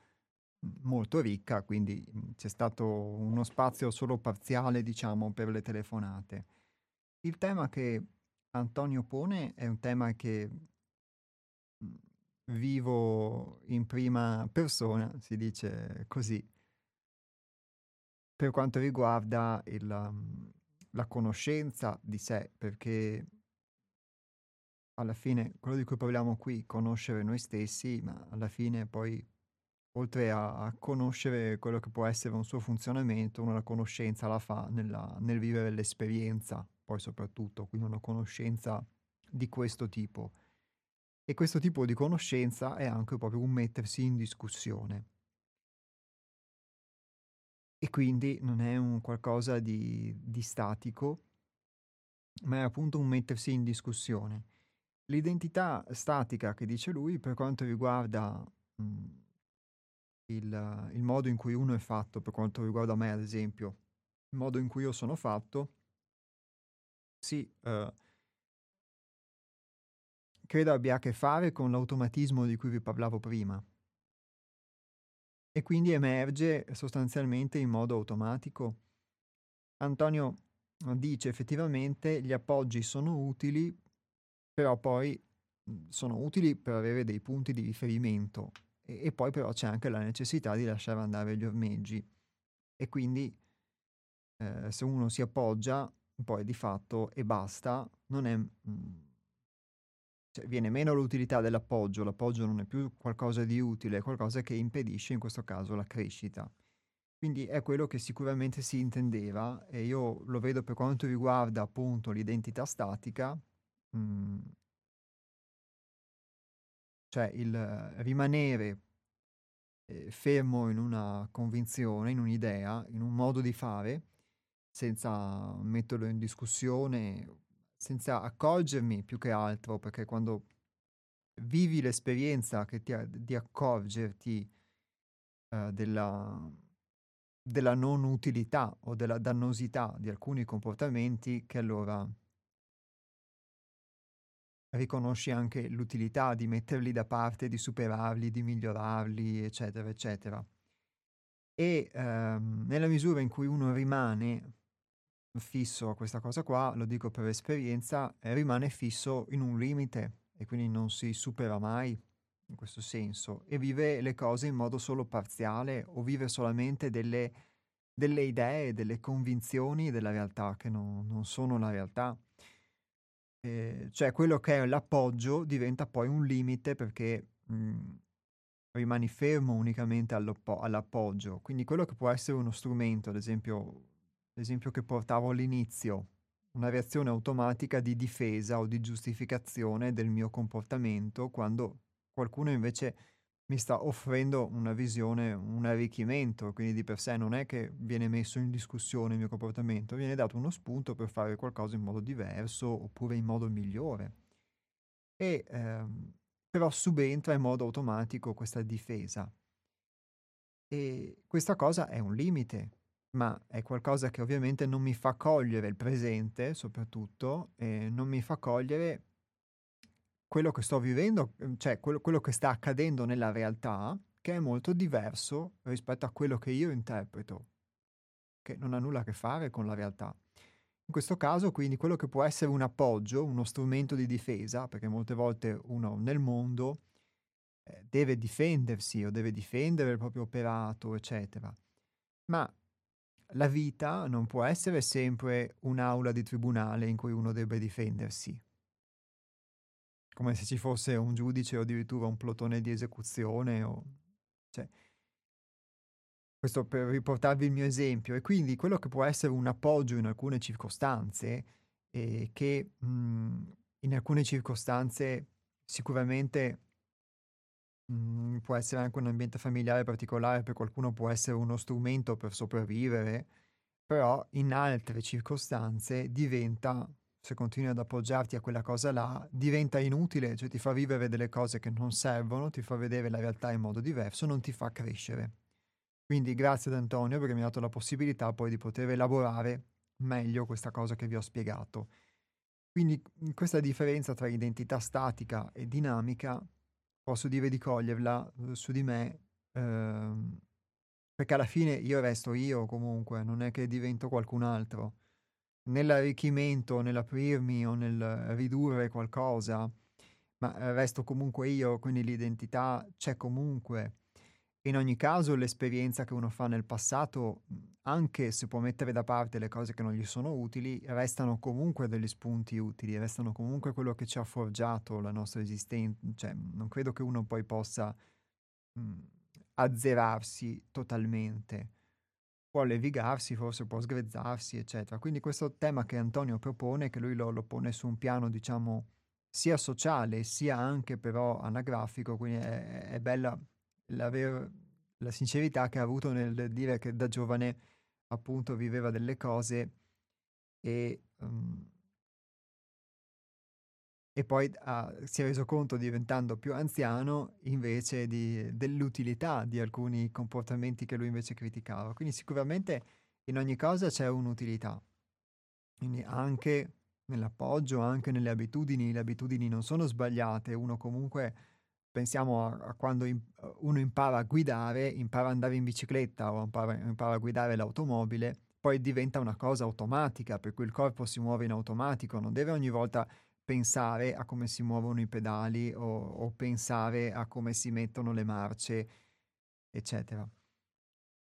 mhmm, molto ricca, quindi mhmm, c'è stato uno spazio solo parziale, diciamo, per le telefonate. Il tema che Antonio pone è un tema che vivo in prima persona, si dice così per quanto riguarda il, la conoscenza di sé, perché alla fine quello di cui parliamo qui, conoscere noi stessi, ma alla fine poi oltre a, a conoscere quello che può essere un suo funzionamento, una conoscenza la fa nella, nel vivere l'esperienza, poi soprattutto, quindi una conoscenza di questo tipo. E questo tipo di conoscenza è anche proprio un mettersi in discussione. E quindi non è un qualcosa di, di statico, ma è appunto un mettersi in discussione. L'identità statica che dice lui per quanto riguarda mh, mhmm, il, il, modo in cui uno è fatto, per quanto riguarda me ad esempio, il modo in cui io sono fatto, sì, uh, credo abbia a che fare con l'automatismo di cui vi parlavo prima. E quindi emerge sostanzialmente in modo automatico. Antonio dice effettivamente gli appoggi sono utili, però poi mhmm, sono utili per avere dei punti di riferimento e, e poi però c'è anche la necessità di lasciare andare gli ormeggi e quindi eh, se uno si appoggia poi di fatto e basta, non è... Mh, mhmm, cioè, viene meno l'utilità dell'appoggio, l'appoggio non è più qualcosa di utile, è qualcosa che impedisce in questo caso la crescita. Quindi è quello che sicuramente si intendeva e io lo vedo per quanto riguarda appunto l'identità statica, mh, mm, cioè il rimanere eh, fermo in una convinzione, in un'idea, in un modo di fare, senza metterlo in discussione senza accorgermi più che altro, perché quando vivi l'esperienza che ti di accorgerti uh, della, della non utilità o della dannosità di alcuni comportamenti, che allora riconosci anche l'utilità di metterli da parte, di superarli, di migliorarli, eccetera, eccetera. E um, nella misura in cui uno rimane fisso a questa cosa qua, lo dico per esperienza, rimane fisso in un limite e quindi non si supera mai in questo senso e vive le cose in modo solo parziale o vive solamente delle, delle idee, delle convinzioni della realtà che non, non sono la realtà. Eh, cioè quello che è l'appoggio diventa poi un limite perché mh, mhmm, rimani fermo unicamente all'appoggio. Quindi quello che può essere uno strumento, ad esempio l'esempio che portavo all'inizio, una reazione automatica di difesa o di giustificazione del mio comportamento quando qualcuno invece mi sta offrendo una visione, un arricchimento, quindi di per sé non è che viene messo in discussione il mio comportamento, viene dato uno spunto per fare qualcosa in modo diverso oppure in modo migliore. E ehm, però subentra in modo automatico questa difesa. E questa cosa è un limite, ma è qualcosa che ovviamente non mi fa cogliere il presente, soprattutto, e non mi fa cogliere quello che sto vivendo, ehm, cioè quello, quello che sta accadendo nella realtà, che è molto diverso rispetto a quello che io interpreto, che non ha nulla a che fare con la realtà. In questo caso, quindi, quello che può essere un appoggio, uno strumento di difesa, perché molte volte uno nel mondo eh, deve difendersi o deve difendere il proprio operato, eccetera. Ma la vita non può essere sempre un'aula di tribunale in cui uno debba difendersi. Come se ci fosse un giudice o addirittura un plotone di esecuzione. O... Cioè, questo per riportarvi il mio esempio. E quindi quello che può essere un appoggio in alcune circostanze, e che mh, mhmm, in alcune circostanze sicuramente Mhmm, può essere anche un ambiente familiare particolare, per qualcuno può essere uno strumento per sopravvivere, però in altre circostanze diventa, se continui ad appoggiarti a quella cosa là, diventa inutile, cioè ti fa vivere delle cose che non servono, ti fa vedere la realtà in modo diverso, non ti fa crescere. Quindi grazie ad Antonio perché mi ha dato la possibilità poi di poter elaborare meglio questa cosa che vi ho spiegato. Quindi questa differenza tra identità statica e dinamica posso dire di coglierla uhm, su di me, ehm, perché alla fine io resto io comunque, non è che divento qualcun altro. Nell'arricchimento, nell'aprirmi o nel ridurre qualcosa, ma eh, resto comunque io, quindi l'identità c'è comunque. In ogni caso l'esperienza che uno fa nel passato, anche se può mettere da parte le cose che non gli sono utili, restano comunque degli spunti utili, restano comunque quello che ci ha forgiato la nostra esistenza. Cioè, non credo che uno poi possa mh, azzerarsi totalmente. Può levigarsi, forse può sgrezzarsi, eccetera. Quindi questo tema che Antonio propone, che lui lo, lo pone su un piano, diciamo, sia sociale sia anche però anagrafico, quindi è, è bella la sincerità che ha avuto nel dire che da giovane appunto viveva delle cose e, um, e poi ha, si è reso conto diventando più anziano invece di, dell'utilità di alcuni comportamenti che lui invece criticava. Quindi sicuramente in ogni cosa c'è un'utilità. Quindi anche nell'appoggio, anche nelle abitudini, le abitudini non sono sbagliate, uno comunque pensiamo a, a quando in, uno impara a guidare, impara ad andare in bicicletta o impara, impara, a guidare l'automobile, poi diventa una cosa automatica, per cui il corpo si muove in automatico, non deve ogni volta pensare a come si muovono i pedali o, o pensare a come si mettono le marce, eccetera.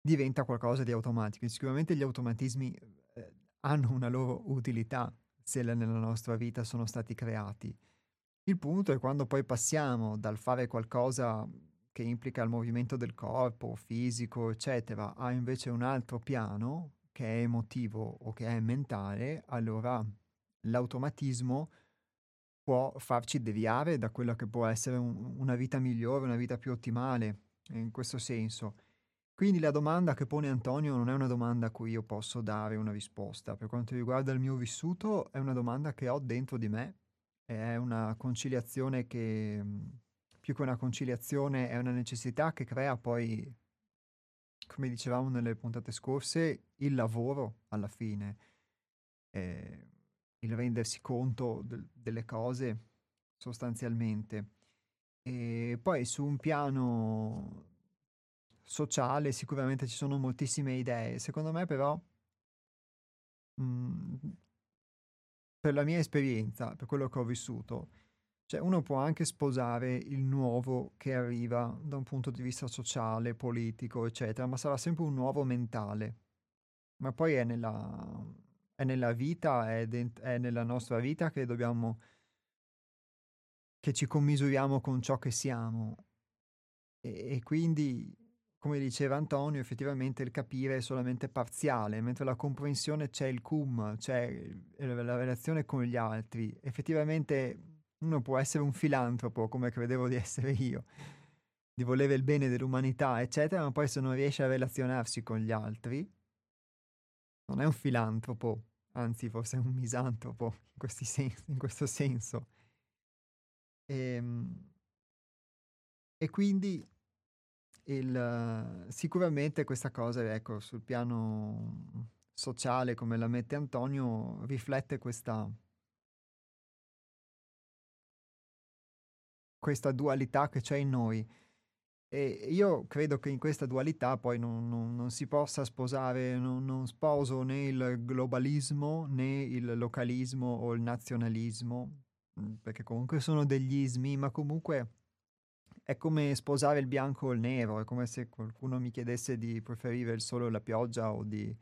Diventa qualcosa di automatico. Sicuramente gli automatismi eh, hanno una loro utilità se nella nostra vita sono stati creati il punto è quando poi passiamo dal fare qualcosa che implica il movimento del corpo, fisico, eccetera, a invece un altro piano che è emotivo o che è mentale, allora l'automatismo può farci deviare da quella che può essere un, una vita migliore, una vita più ottimale, in questo senso. Quindi la domanda che pone Antonio non è una domanda a cui io posso dare una risposta. Per quanto riguarda il mio vissuto, è una domanda che ho dentro di me è una conciliazione che, mhmm, più che una conciliazione, è una necessità che crea poi, come dicevamo nelle puntate scorse, il lavoro alla fine, eh, il rendersi conto de- delle cose sostanzialmente. E poi su un piano sociale sicuramente ci sono moltissime idee, secondo me però mh, mhmm, per la mia esperienza, per quello che ho vissuto, cioè uno può anche sposare il nuovo che arriva da un punto di vista sociale, politico, eccetera, ma sarà sempre un nuovo mentale. Ma poi è nella, è nella vita, è, dent- è nella nostra vita che dobbiamo, che ci commisuriamo con ciò che siamo. E, e quindi come diceva Antonio, effettivamente il capire è solamente parziale, mentre la comprensione c'è il cum, c'è la relazione con gli altri. Effettivamente uno può essere un filantropo, come credevo di essere io, di volere il bene dell'umanità, eccetera, ma poi se non riesce a relazionarsi con gli altri, non è un filantropo, anzi forse è un misantropo in, sen- in questo senso. E, ehm, e quindi il, sicuramente questa cosa, ecco, sul piano sociale, come la mette Antonio, riflette questa, questa dualità che c'è in noi. E io credo che in questa dualità poi non, non, non si possa sposare, non, non, sposo né il globalismo né il localismo o il nazionalismo, mm, perché comunque sono degli ismi, ma comunque è come sposare il bianco o il nero, è come se qualcuno mi chiedesse di preferire il sole o la pioggia o di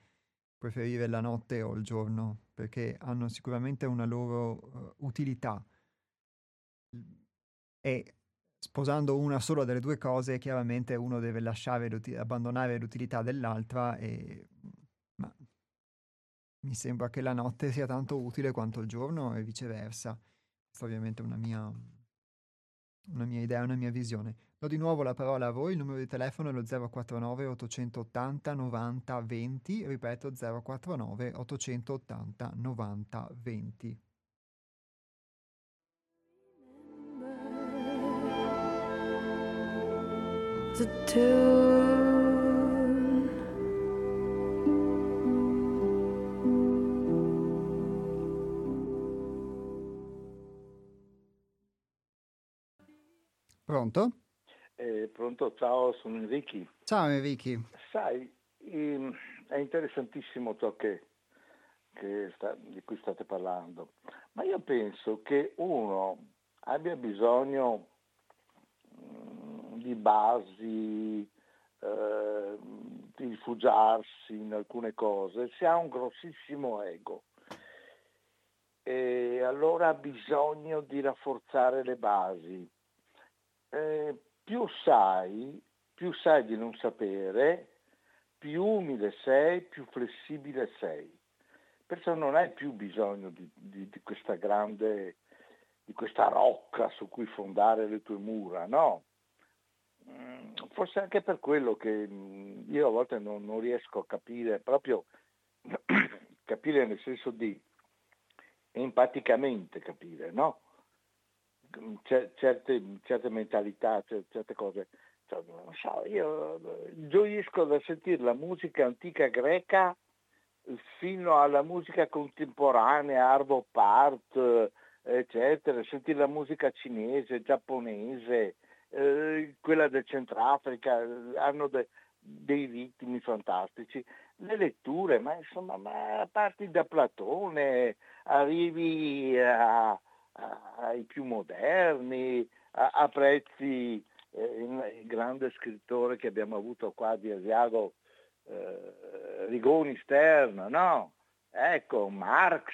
preferire la notte o il giorno, perché hanno sicuramente una loro uh, utilità. E sposando una sola delle due cose, chiaramente uno deve lasciare, abbandonare l'utilità dell'altra e ma mi sembra che la notte sia tanto utile quanto il giorno e viceversa. Questa ovviamente è una mia, una mia idea, una mia visione. Do di nuovo la parola a voi, il numero di telefono è lo 049 880 90 20, ripeto 049 880 90 20. the tune. Pronto? Eh, pronto, ciao, sono Enrichi. Ciao Enrichi. Sai, ehm, è interessantissimo ciò che, che sta, di cui state parlando, ma io penso che uno abbia bisogno di basi, eh, di rifugiarsi in alcune cose, si ha un grossissimo ego e allora ha bisogno di rafforzare le basi. Eh, più sai, più sai di non sapere, più umile sei, più flessibile sei. Perciò non hai più bisogno di, di, di questa grande, di questa rocca su cui fondare le tue mura, no? Mm, forse anche per quello che mm, io a volte non, non riesco a capire, proprio capire nel senso di empaticamente capire, no? Certe, certe mentalità, certe cose. Cioè, non so, io gioisco da sentire la musica antica greca fino alla musica contemporanea, Arvo Part, eccetera, sentire la musica cinese, giapponese, eh, quella del Centrafrica, hanno de, dei ritmi fantastici. Le letture, ma insomma, ma parti da Platone, arrivi a, ai più moderni, a, a prezzi, eh, il grande scrittore che abbiamo avuto qua di Asiago, eh, Rigoni Stern, no? Ecco, Marx,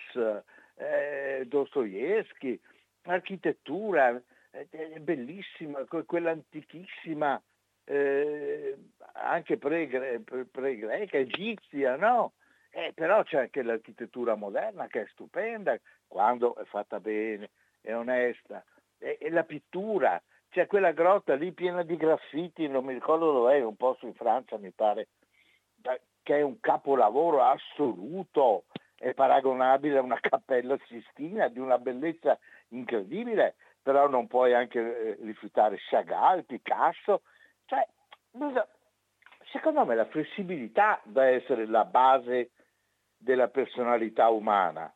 eh, Dostoevsky, architettura, è bellissima, quella antichissima, eh, anche pre-greca, pre egizia, no? Eh, però c'è anche l'architettura moderna che è stupenda quando è fatta bene, è onesta. E, e la pittura, c'è quella grotta lì piena di graffiti, non mi ricordo dove è, un posto in Francia mi pare, che è un capolavoro assoluto, è paragonabile a una cappella sistina di una bellezza incredibile però non puoi anche eh, rifiutare Chagall, Picasso, cioè, secondo me la flessibilità deve essere la base della personalità umana.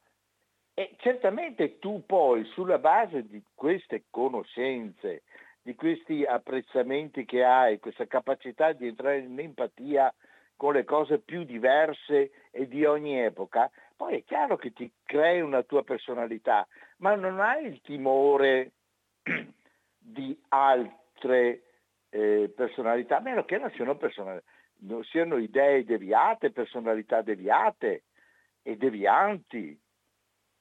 E certamente tu poi sulla base di queste conoscenze, di questi apprezzamenti che hai, questa capacità di entrare in empatia con le cose più diverse e di ogni epoca, poi è chiaro che ti crei una tua personalità, ma non hai il timore di altre eh, personalità, a meno che non siano, non siano idee deviate, personalità deviate e devianti,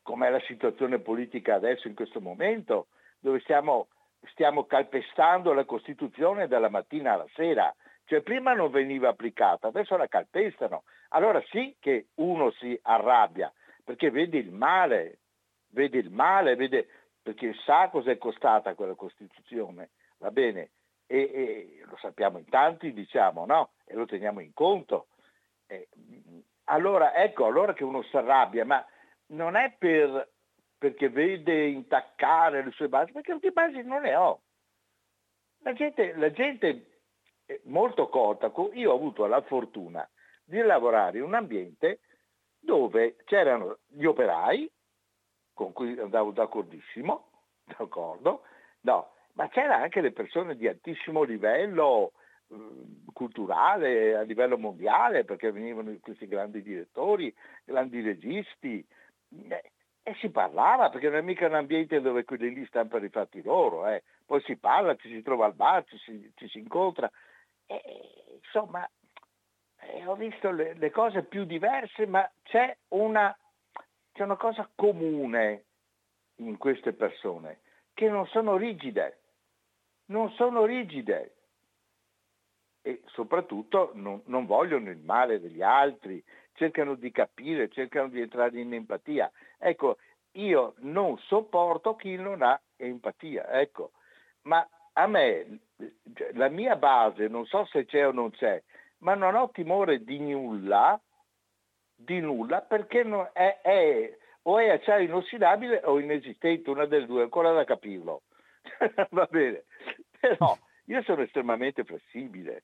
come è la situazione politica adesso in questo momento, dove stiamo, stiamo calpestando la Costituzione dalla mattina alla sera. Cioè prima non veniva applicata, adesso la calpestano. Allora sì che uno si arrabbia, perché vede il male, vede il male, vede perché sa cos'è costata quella Costituzione, va bene, e, e, lo sappiamo in tanti, diciamo, no? E lo teniamo in conto. Eh, allora, ecco, allora che uno si arrabbia, ma non è per, perché vede intaccare le sue basi, perché le basi non le ho. La gente, la gente molto corta. Io ho avuto la fortuna di lavorare in un ambiente dove c'erano gli operai, con cui andavo d'accordissimo, d'accordo, no, ma c'era anche le persone di altissimo livello culturale, a livello mondiale, perché venivano questi grandi direttori, grandi registi, eh, e si parlava, perché non è mica un ambiente dove quelli lì stanno per i fatti loro, eh. poi si parla, ci si trova al bar, ci si, ci si incontra, e, insomma eh, ho visto le, le, cose più diverse, ma c'è una, c'è una cosa comune in queste persone, che non sono rigide, non sono rigide e soprattutto non, non vogliono il male degli altri, cercano di capire, cercano di entrare in empatia. Ecco, io non sopporto chi non ha empatia, ecco, ma a me la mia base, non so se c'è o non c'è, ma non ho timore di nulla, di nulla, perché è, è, o è acciaio inossidabile o inesistente, una delle due, ancora da capirlo. Va bene, però io sono estremamente flessibile,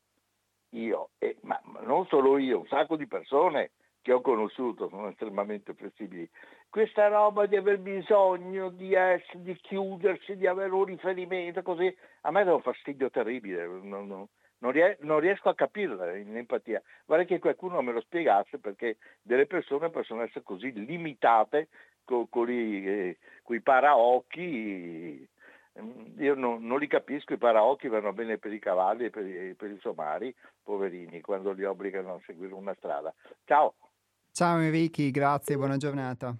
io, e, ma, non solo io, un sacco di persone che ho conosciuto sono estremamente flessibili. Questa roba di aver bisogno di, essere, di chiudersi, di avere un riferimento, così, a me dà un fastidio terribile. Non, non, non, riesco a capirla in empatia. Vorrei che qualcuno me lo spiegasse perché delle persone possono essere così limitate con, con, i, eh, con i paraocchi. Io non, non, li capisco, i paraocchi vanno bene per i cavalli e per, per i somari, poverini, quando li obbligano a seguire una strada. Ciao! Ciao Enrico, grazie, buona giornata.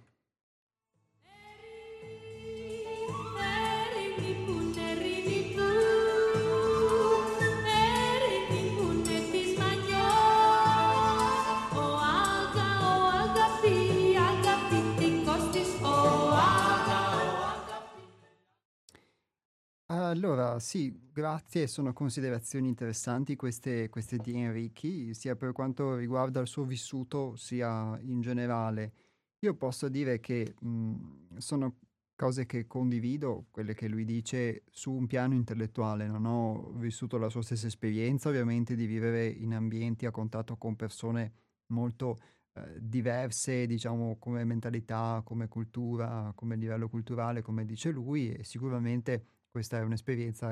Allora, sì, grazie, sono considerazioni interessanti queste, queste di Enrichi, sia per quanto riguarda il suo vissuto, sia in generale. Io posso dire che mh, sono cose che condivido, quelle che lui dice su un piano intellettuale. Non ho vissuto la sua stessa esperienza, ovviamente, di vivere in ambienti a contatto con persone molto eh, diverse, diciamo, come mentalità, come cultura, come livello culturale, come dice lui, e sicuramente questa è un'esperienza,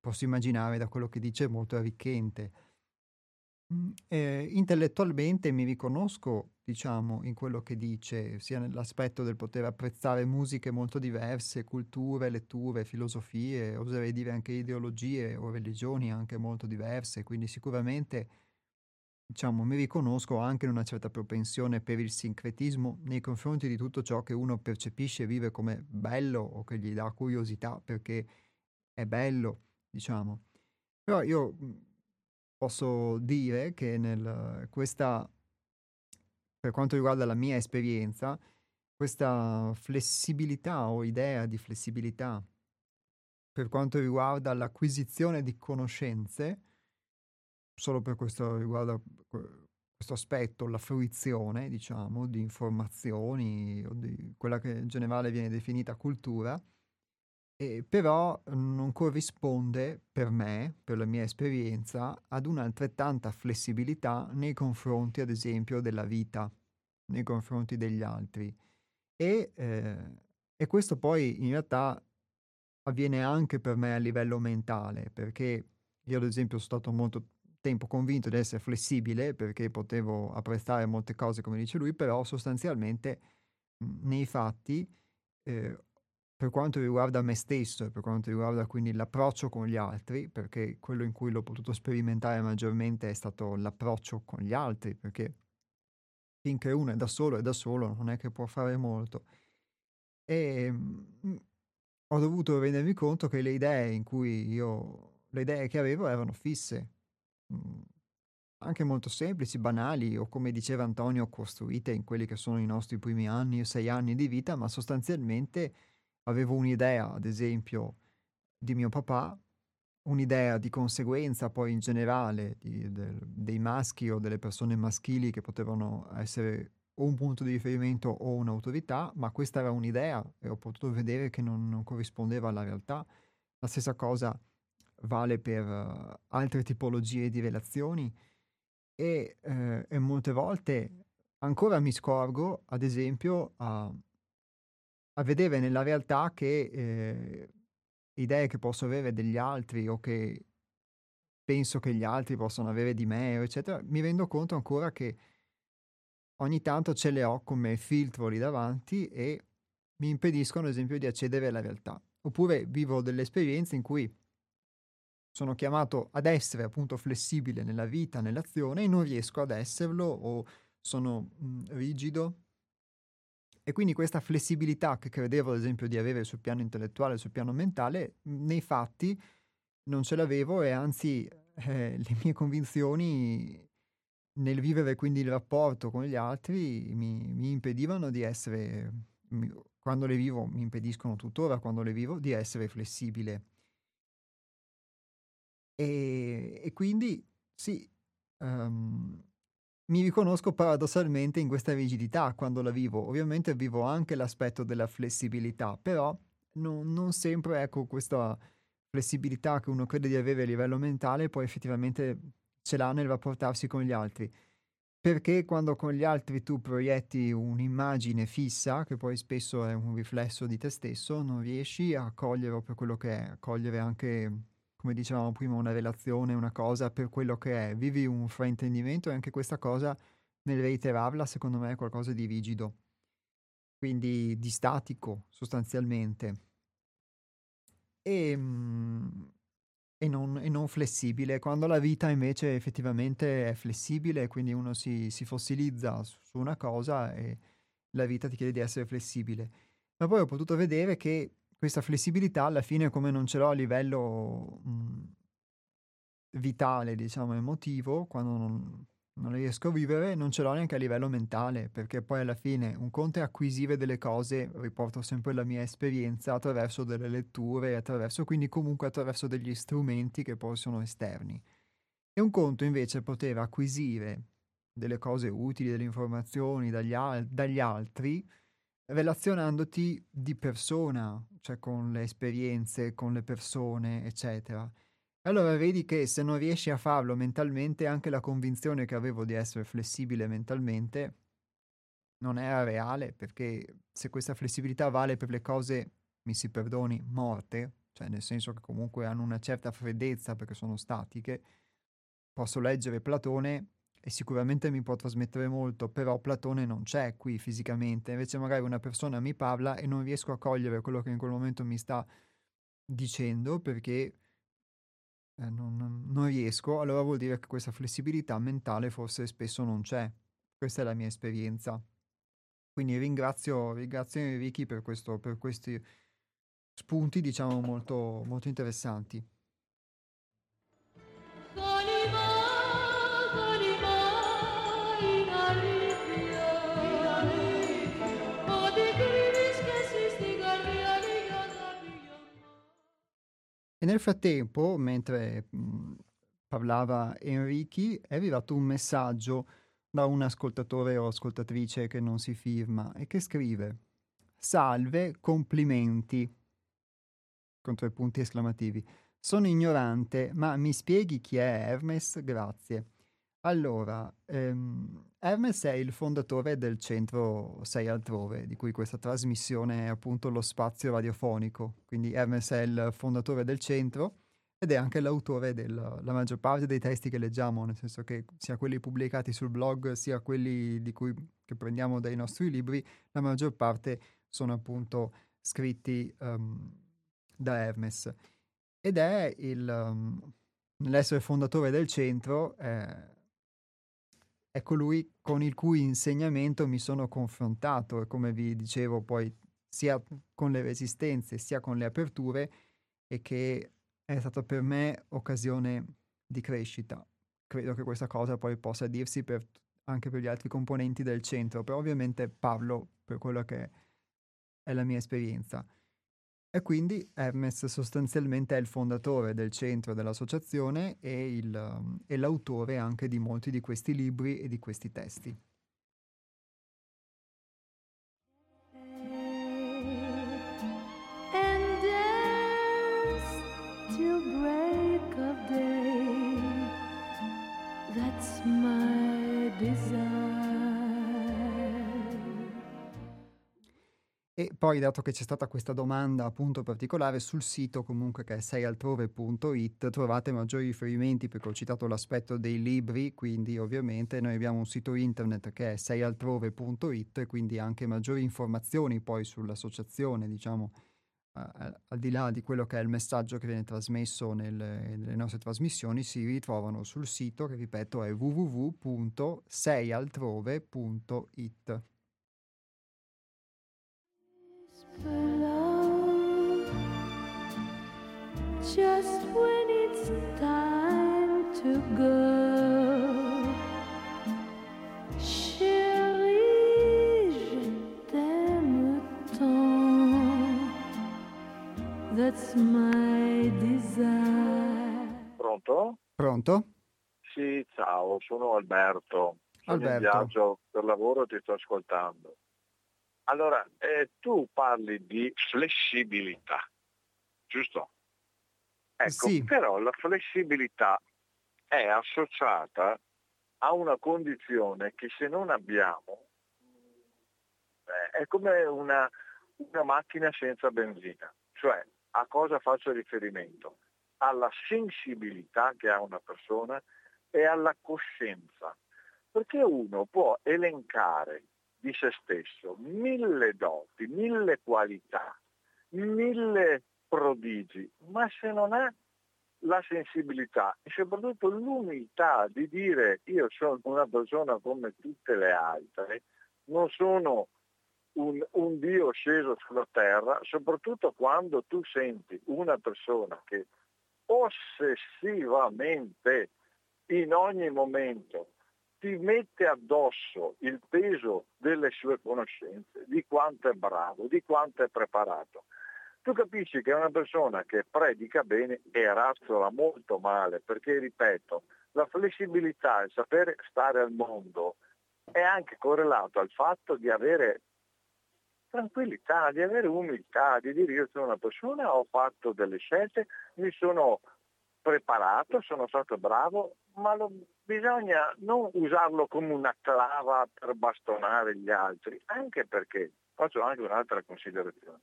posso immaginare da quello che dice, molto arricchente. Mm, eh, intellettualmente mi riconosco, diciamo, in quello che dice, sia nell'aspetto del poter apprezzare musiche molto diverse, culture, letture, filosofie, oserei dire anche ideologie o religioni anche molto diverse, quindi sicuramente, diciamo, mi riconosco anche in una certa propensione per il sincretismo nei confronti di tutto ciò che uno percepisce e vive come bello o che gli dà curiosità perché è bello, diciamo. Però io mhmm, posso dire che nel, questa, per quanto riguarda la mia esperienza, questa flessibilità o idea di flessibilità per quanto riguarda l'acquisizione di conoscenze, solo per questo riguarda questo aspetto, la fruizione, diciamo, di informazioni o di quella che in generale viene definita cultura, e però non corrisponde per me, per la mia esperienza, ad un'altrettanta flessibilità nei confronti, ad esempio, della vita, nei confronti degli altri. E, eh, e questo poi in realtà avviene anche per me a livello mentale, perché io ad esempio sono stato molto tempo convinto di essere flessibile perché potevo apprezzare molte cose come dice lui, però sostanzialmente nei fatti eh, per quanto riguarda me stesso e per quanto riguarda quindi l'approccio con gli altri, perché quello in cui l'ho potuto sperimentare maggiormente è stato l'approccio con gli altri, perché finché uno è da solo è da solo, non è che può fare molto. E mh, ho dovuto rendermi conto che le idee in cui io, le idee che avevo erano fisse, anche molto semplici, banali, o come diceva Antonio, costruite in quelli che sono i nostri primi anni o sei anni di vita, ma sostanzialmente avevo un'idea, ad esempio, di mio papà, un'idea di conseguenza poi in generale di, del, dei maschi o delle persone maschili che potevano essere o un punto di riferimento o un'autorità, ma questa era un'idea e ho potuto vedere che non, non corrispondeva alla realtà. La stessa cosa vale per uh, altre tipologie di relazioni e, uh, e, molte volte ancora mi scorgo, ad esempio, a, a vedere nella realtà che eh, idee che posso avere degli altri o che penso che gli altri possano avere di me, eccetera, mi rendo conto ancora che ogni tanto ce le ho come filtro lì davanti e mi impediscono, ad esempio, di accedere alla realtà. Oppure vivo delle esperienze in cui sono chiamato ad essere appunto flessibile nella vita, nell'azione e non riesco ad esserlo o sono mh, mhmm, rigido. E quindi questa flessibilità che credevo ad esempio di avere sul piano intellettuale, sul piano mentale, mhmm, nei fatti non ce l'avevo e anzi eh, le mie convinzioni nel vivere quindi il rapporto con gli altri mi, mi impedivano di essere, mi, quando le vivo, mi impediscono tuttora quando le vivo, di essere flessibile. E, e quindi sì, um, mi riconosco paradossalmente in questa rigidità quando la vivo. Ovviamente vivo anche l'aspetto della flessibilità, però non, non sempre ecco questa flessibilità che uno crede di avere a livello mentale poi effettivamente ce l'ha nel rapportarsi con gli altri. Perché quando con gli altri tu proietti un'immagine fissa, che poi spesso è un riflesso di te stesso, non riesci a cogliere per quello che è, a cogliere anche, come dicevamo prima, una relazione, una cosa per quello che è. Vivi un fraintendimento e anche questa cosa, nel reiterarla, secondo me è qualcosa di rigido, quindi di statico sostanzialmente. E, mhmm, e non, e non flessibile, quando la vita invece effettivamente è flessibile, quindi uno si, si fossilizza su, su una cosa e la vita ti chiede di essere flessibile. Ma poi ho potuto vedere che questa flessibilità alla fine come non ce l'ho a livello mh, vitale, diciamo, emotivo, quando non, non riesco a vivere, non ce l'ho neanche a livello mentale, perché poi alla fine un conto è acquisire delle cose, riporto sempre la mia esperienza attraverso delle letture, attraverso, quindi comunque attraverso degli strumenti che poi sono esterni. E un conto invece è poter acquisire delle cose utili, delle informazioni dagli, al- dagli altri, relazionandoti di persona, cioè con le esperienze, con le persone, eccetera. Allora vedi che se non riesci a farlo mentalmente, anche la convinzione che avevo di essere flessibile mentalmente non era reale, perché se questa flessibilità vale per le cose, mi si perdoni, morte, cioè nel senso che comunque hanno una certa freddezza perché sono statiche, posso leggere Platone e sicuramente mi può trasmettere molto, però Platone non c'è qui fisicamente, invece magari una persona mi parla e non riesco a cogliere quello che in quel momento mi sta dicendo perché eh, non, non riesco, allora vuol dire che questa flessibilità mentale forse spesso non c'è. Questa è la mia esperienza. Quindi ringrazio, ringrazio Enrichi per, per questi spunti, diciamo, molto, molto interessanti. E nel frattempo, mentre mh, mhmm, parlava Enrichi, è arrivato un messaggio da un ascoltatore o ascoltatrice che non si firma e che scrive Salve, complimenti, con tre punti esclamativi. Sono ignorante, ma mi spieghi chi è Hermes? Grazie. Allora, ehm, Hermes è il fondatore del centro Sei Altrove, di cui questa trasmissione è appunto lo spazio radiofonico. Quindi Hermes è il fondatore del centro ed è anche l'autore della maggior parte dei testi che leggiamo, nel senso che sia quelli pubblicati sul blog, sia quelli di cui, che prendiamo dai nostri libri, la maggior parte sono appunto scritti um, da Hermes. Ed è il, um, nell'essere fondatore del centro, eh, è colui con il cui insegnamento mi sono confrontato e come vi dicevo poi sia con le resistenze sia con le aperture e che è stata per me occasione di crescita. Credo che questa cosa poi possa dirsi per, anche per gli altri componenti del centro, però ovviamente parlo per quello che è la mia esperienza. E quindi Hermes sostanzialmente è il fondatore del centro dell'associazione e, il, um, e l'autore anche di molti di questi libri e di questi testi. Poi, dato che c'è stata questa domanda appunto particolare, sul sito comunque che è seialtrove.it trovate maggiori riferimenti perché ho citato l'aspetto dei libri, quindi ovviamente noi abbiamo un sito internet che è seialtrove.it e quindi anche maggiori informazioni poi sull'associazione, diciamo, al di là di quello che è il messaggio che viene trasmesso nelle, nelle nostre trasmissioni, si ritrovano sul sito che ripeto è www.seialtrove.it. just when it's time to go. Chérie, je t'aime tant. That's my desire. Pronto? Pronto? Sì, ciao, sono Alberto. Sono Alberto. in viaggio per lavoro e ti sto ascoltando. Allora, eh, tu parli di flessibilità, giusto? Ecco, sì. però la flessibilità è associata a una condizione che se non abbiamo eh, è come una, una macchina senza benzina. Cioè, a cosa faccio riferimento? Alla sensibilità che ha una persona e alla coscienza. Perché uno può elencare di se stesso, mille doti, mille qualità, mille prodigi, ma se non ha la sensibilità e soprattutto l'umiltà di dire io sono una persona come tutte le altre, non sono un, un Dio sceso sulla terra, soprattutto quando tu senti una persona che ossessivamente in ogni momento ti mette addosso il peso delle sue conoscenze, di quanto è bravo, di quanto è preparato. Tu capisci che una persona che predica bene e razzola molto male, perché, ripeto, la flessibilità, il sapere stare al mondo è anche correlato al fatto di avere tranquillità, di avere umiltà, di dire io sono una persona, ho fatto delle scelte, mi sono preparato, sono stato bravo, ma lo, bisogna non usarlo come una clava per bastonare gli altri, anche perché, faccio anche un'altra considerazione,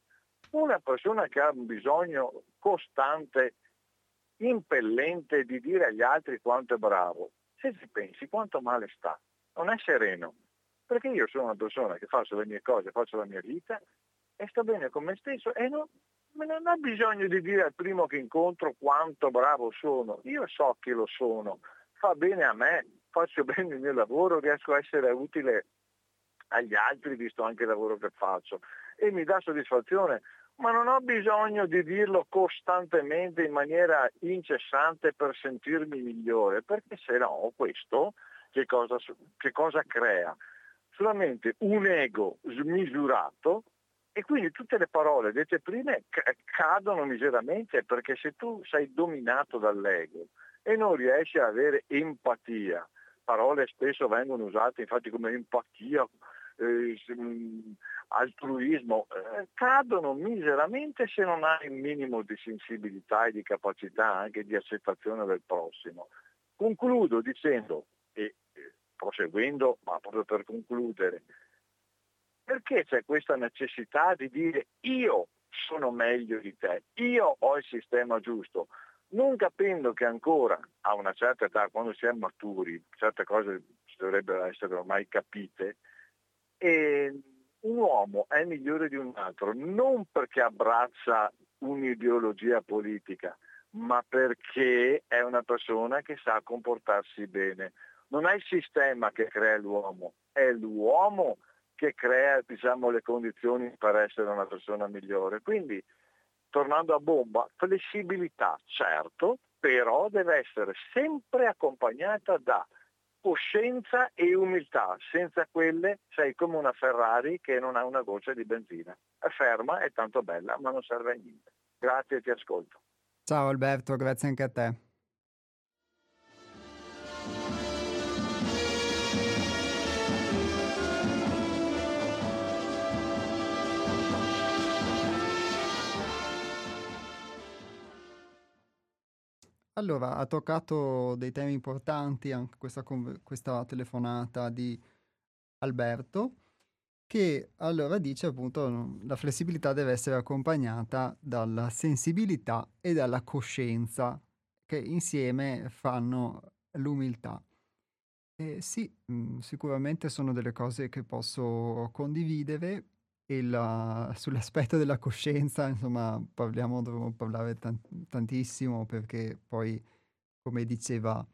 una persona che ha un bisogno costante, impellente di dire agli altri quanto è bravo, se ci pensi quanto male sta, non è sereno, perché io sono una persona che faccio le mie cose, faccio la mia vita e sto bene con me stesso e non, non ho bisogno di dire al primo che incontro quanto bravo sono, io so che lo sono, fa bene a me, faccio bene il mio lavoro, riesco a essere utile agli altri visto anche il lavoro che faccio e mi dà soddisfazione, ma non ho bisogno di dirlo costantemente in maniera incessante per sentirmi migliore, perché se no questo che cosa, che cosa crea? Solamente un ego smisurato e quindi tutte le parole dette prima cadono miseramente perché se tu sei dominato dall'ego e non riesci ad avere empatia, parole spesso vengono usate infatti come empatia, eh, mm, altruismo, eh, cadono miseramente se non hai un minimo di sensibilità e di capacità anche di accettazione del prossimo. Concludo dicendo, e proseguendo, ma proprio per concludere, perché c'è questa necessità di dire io sono meglio di te, io ho il sistema giusto, non capendo che ancora a una certa età, quando si è maturi, certe cose dovrebbero essere ormai capite, un uomo è migliore di un altro non perché abbraccia un'ideologia politica, ma perché è una persona che sa comportarsi bene. Non è il sistema che crea l'uomo, è l'uomo che crea diciamo, le condizioni per essere una persona migliore. Quindi, tornando a bomba, flessibilità certo, però deve essere sempre accompagnata da coscienza e umiltà. Senza quelle sei come una Ferrari che non ha una goccia di benzina. È ferma, è tanto bella, ma non serve a niente. Grazie, ti ascolto. Ciao Alberto, grazie anche a te. Allora, ha toccato dei temi importanti anche questa, questa telefonata di Alberto che allora dice appunto la flessibilità deve essere accompagnata dalla sensibilità e dalla coscienza che insieme fanno l'umiltà. E sì, mh, sicuramente sono delle cose che posso condividere e la- sull'aspetto della coscienza, insomma, parliamo, dovremmo parlare tan- tantissimo perché poi, come diceva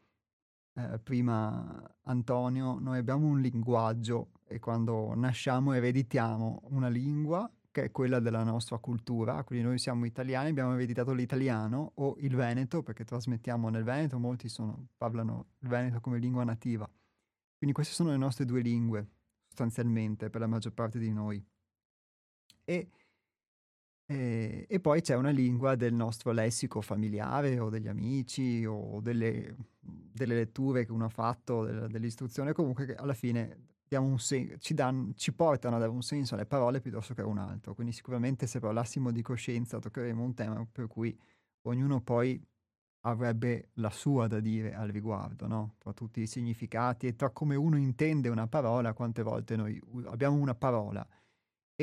eh, prima Antonio, noi abbiamo un linguaggio e quando nasciamo ereditiamo una lingua che è quella della nostra cultura, quindi noi siamo italiani, abbiamo ereditato l'italiano o il veneto, perché trasmettiamo nel Veneto, molti sono, parlano il veneto come lingua nativa. Quindi queste sono le nostre due lingue, sostanzialmente, per la maggior parte di noi. E e, e poi c'è una lingua del nostro lessico familiare o degli amici o delle, delle letture che uno ha fatto, del- dell'istruzione, comunque che alla fine sen- ci, dan- ci portano a dare un senso alle parole piuttosto che a un altro. Quindi sicuramente se parlassimo di coscienza toccheremo un tema per cui ognuno poi avrebbe la sua da dire al riguardo, no? Tra tutti i significati e tra come uno intende una parola, quante volte noi abbiamo una parola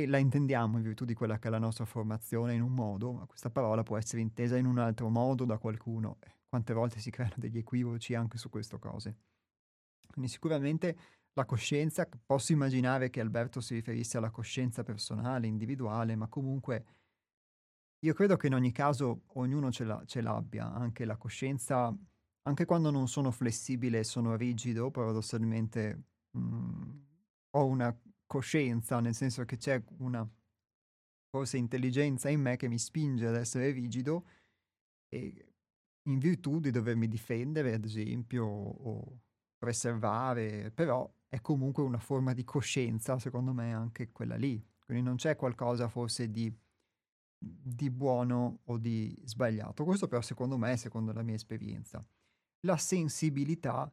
e la intendiamo in virtù di quella che è la nostra formazione in un modo, ma questa parola può essere intesa in un altro modo da qualcuno. Eh, Quante volte si creano degli equivoci anche su queste cose. Quindi sicuramente la coscienza, posso immaginare che Alberto si riferisse alla coscienza personale, individuale, ma comunque io credo che in ogni caso ognuno ce, l'ha- ce l'abbia, anche la coscienza, anche quando non sono flessibile e sono rigido, paradossalmente mm, ho una coscienza, nel senso che c'è una forse intelligenza in me che mi spinge ad essere rigido e in virtù di dovermi difendere, ad esempio, o preservare, però è comunque una forma di coscienza, secondo me, anche quella lì. Quindi non c'è qualcosa forse di, di buono o di sbagliato. Questo però secondo me, secondo la mia esperienza. La sensibilità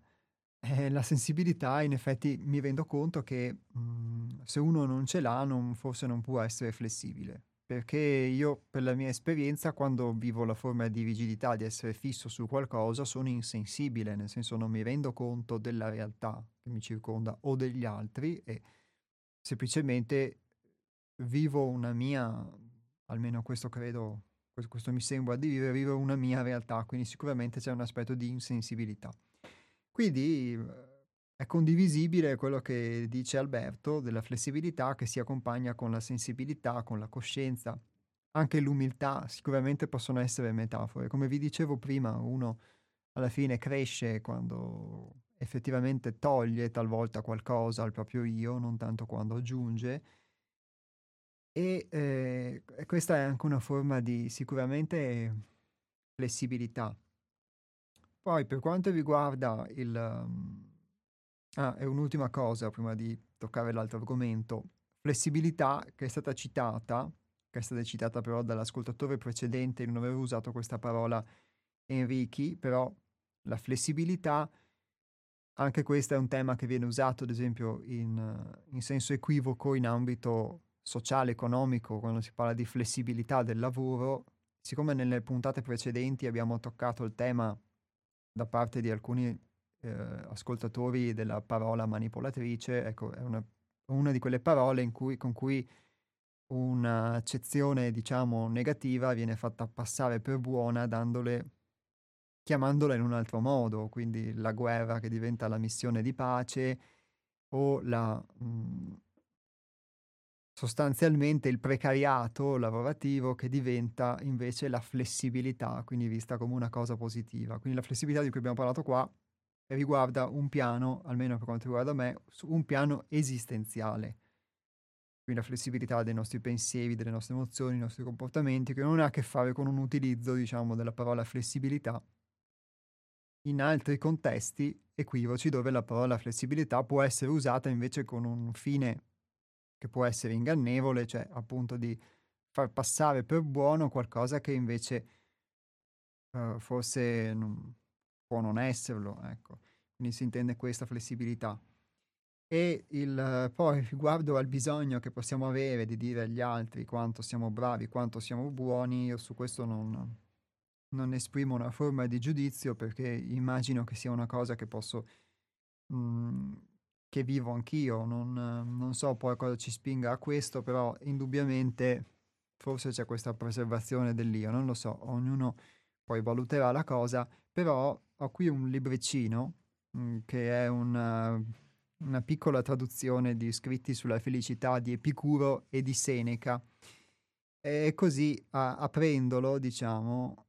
eh, la sensibilità in effetti mi rendo conto che, mhmm, se uno non ce l'ha non forse non può essere flessibile, perché io per la mia esperienza quando vivo la forma di rigidità, di essere fisso su qualcosa, sono insensibile, nel senso non mi rendo conto della realtà che mi circonda o degli altri e semplicemente vivo una mia almeno questo credo, ques questo mi sembra di vivere, vivo una mia realtà, quindi sicuramente c'è un aspetto di insensibilità. Quindi, uhm, è condivisibile quello che dice Alberto della flessibilità che si accompagna con la sensibilità, con la coscienza, anche l'umiltà, sicuramente possono essere metafore. Come vi dicevo prima, uno alla fine cresce quando effettivamente toglie talvolta qualcosa al proprio io, non tanto quando aggiunge. E, ehm, e questa è anche una forma di sicuramente flessibilità. Poi per quanto riguarda il mhmm, ah, e un'ultima cosa prima di toccare l'altro argomento, flessibilità che è stata citata, che è stata citata però dall'ascoltatore precedente, non avevo usato questa parola Enrichi, però la flessibilità, anche questo è un tema che viene usato ad esempio in in senso equivoco in ambito sociale, economico, quando si parla di flessibilità del lavoro. Siccome nelle puntate precedenti abbiamo toccato il tema da parte di alcuni, ehm, ascoltatori della parola manipolatrice, ecco, è una una di quelle parole cui con cui un'accezione, diciamo, negativa viene fatta passare per buona dandole chiamandola in un altro modo, quindi la guerra che diventa la missione di pace o la mhmm Sostanzialmente il precariato lavorativo che diventa invece la flessibilità, quindi vista come una cosa positiva. Quindi la flessibilità di cui abbiamo parlato qua riguarda un piano, almeno per quanto riguarda me, un piano esistenziale. Quindi la flessibilità dei nostri pensieri, delle nostre emozioni, dei nostri comportamenti, che non ha a che fare con un utilizzo, diciamo, della parola flessibilità in altri contesti equivoci dove la parola flessibilità può essere usata invece con un fine che può essere ingannevole, cioè appunto di far passare per buono qualcosa che invece eh, forse non- può non esserlo, ecco. Quindi si intende questa flessibilità. E il, poi riguardo al bisogno che possiamo avere di dire agli altri quanto siamo bravi, quanto siamo buoni, io su questo non, non esprimo una forma di giudizio perché immagino che sia una cosa che posso mm, che vivo anch'io, non, non so poi cosa ci spinga a questo, però indubbiamente forse c'è questa preservazione dell'io, non lo so, ognuno poi valuterà la cosa, però ho qui un libricino mm, che è una, una, piccola traduzione di scritti sulla felicità di Epicuro e di Seneca. E così, a, aprendolo, diciamo,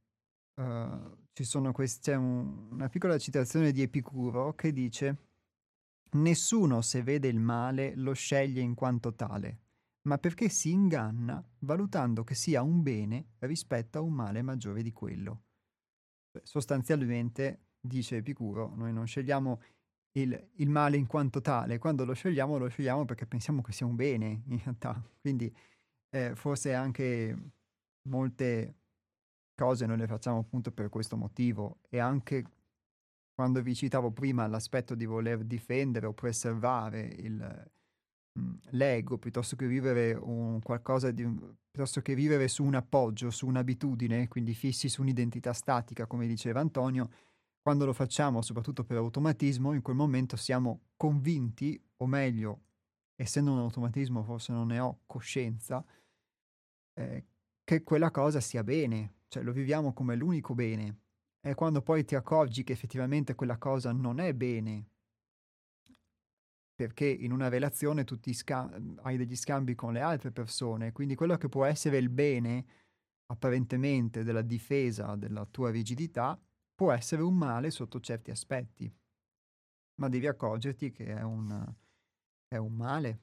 uh, quest- c'è un, una piccola citazione di Epicuro che dice Nessuno se vede il male lo sceglie in quanto tale, ma perché si inganna valutando che sia un bene rispetto a un male maggiore di quello. Sostanzialmente, dice Epicuro, noi non scegliamo il, il, male in quanto tale, quando lo scegliamo lo scegliamo perché pensiamo che sia un bene in realtà, quindi eh, forse anche molte cose noi le facciamo appunto per questo motivo. E anche quando vi citavo prima l'aspetto di voler difendere o preservare il, mm, l'ego piuttosto che vivere un qualcosa di piuttosto che vivere su un appoggio, su un'abitudine, quindi fissi su un'identità statica, come diceva Antonio, quando lo facciamo, soprattutto per automatismo, in quel momento siamo convinti, o meglio, essendo un automatismo forse non ne ho coscienza, eh, che quella cosa sia bene, cioè lo viviamo come l'unico bene. E quando poi ti accorgi che effettivamente quella cosa non è bene, perché in una relazione tu sca- hai degli scambi con le altre persone, quindi quello che può essere il bene apparentemente della difesa della tua rigidità può essere un male sotto certi aspetti, ma devi accorgerti che è un, è un male.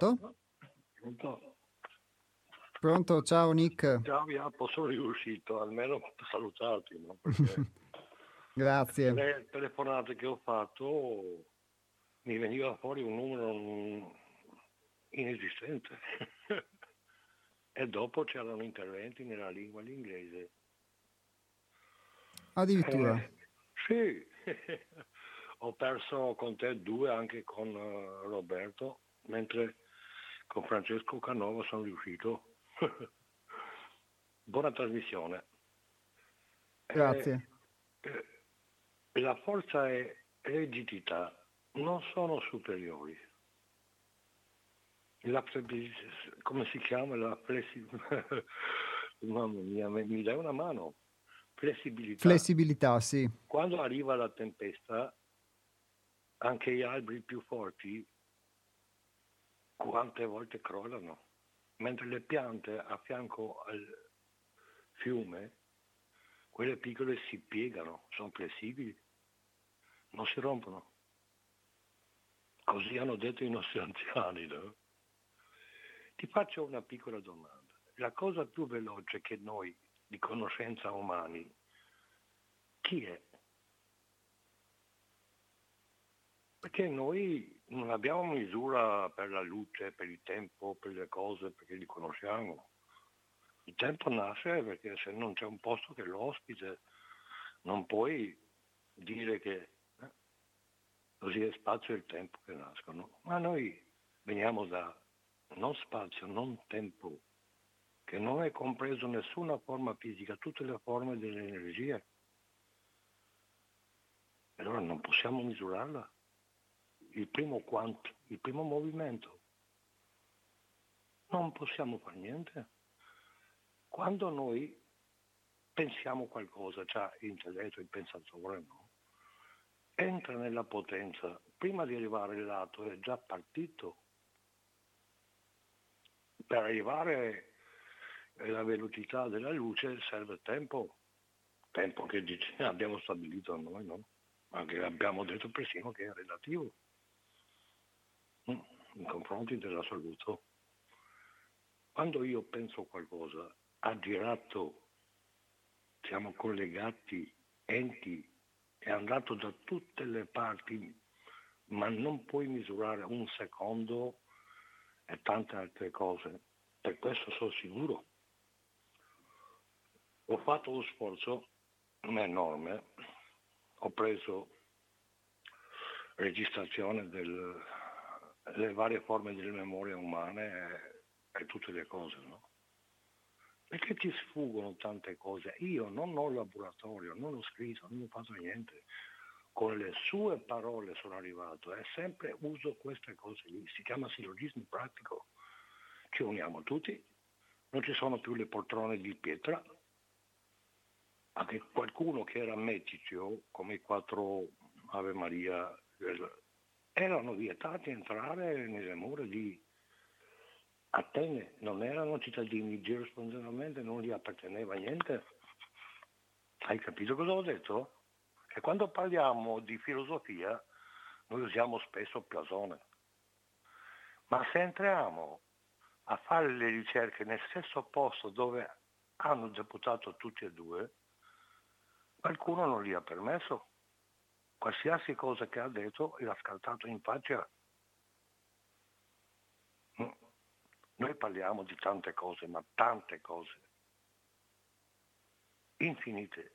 Pronto? Pronto? Pronto, ciao Nick. Ciao, Iapo, sono riuscito almeno a salutarti. No? Grazie. Le telefonate che ho fatto mi veniva fuori un numero inesistente. e dopo c'erano interventi nella lingua l'inglese. Addirittura? Eh, sì, ho perso con te due anche con uh, Roberto, mentre con Francesco Canova sono riuscito. Buona trasmissione. Grazie. Eh, eh, la forza e rigidità non sono superiori. La, come si chiama? La flessibilità. Mamma mia, mi dai una mano. Flessibilità. Flessibilità, sì. Quando arriva la tempesta, anche gli alberi più forti quante volte crollano, mentre le piante a fianco al fiume, quelle piccole si piegano, sono flessibili, non si rompono. Così hanno detto i nostri anziani. No? Ti faccio una piccola domanda. La cosa più veloce che noi di conoscenza umani, chi è? Perché noi non abbiamo misura per la luce, per il tempo, per le cose, perché li conosciamo. Il tempo nasce perché se non c'è un posto che lo ospite, non puoi dire che eh, così è spazio e il tempo che nascono. Ma noi veniamo da non spazio, non tempo, che non è compreso nessuna forma fisica, tutte le forme delle energie. Allora non possiamo misurarla il primo quanto, il primo movimento. Non possiamo fare niente. Quando noi pensiamo qualcosa, cioè l'intelletto, il pensatore, no? entra nella potenza, prima di arrivare al lato è già partito. Per arrivare alla velocità della luce serve tempo, tempo che abbiamo stabilito noi, no? Ma che abbiamo detto persino che è relativo in confronti dell'assoluto. Quando io penso qualcosa, aggirato, siamo collegati, enti, è andato da tutte le parti, ma non puoi misurare un secondo e tante altre cose. Per questo sono sicuro. Ho fatto uno sforzo enorme, ho preso registrazione delle varie forme delle memorie umane e, tutte le cose, no? Perché ti sfuggono tante cose. Io non ho laboratorio, non ho scritto, non ho fatto niente. Con le sue parole sono arrivato e sempre uso queste cose lì. Si chiama sillogismo pratico. Ci uniamo tutti, non ci sono più le poltrone di pietra. Anche qualcuno che era meticio, come i quattro Ave Maria, erano vietati entrare nelle mura di Atene, non erano cittadini, giurisprudenzialmente non gli apparteneva niente. Hai capito cosa ho detto? Che quando parliamo di filosofia noi usiamo spesso Platone, ma se entriamo a fare le ricerche nel stesso posto dove hanno deputato tutti e due, qualcuno non gli ha permesso. Qualsiasi cosa che ha detto l'ha scartato in faccia. Mm. Noi parliamo di tante cose, ma tante cose. Infinite.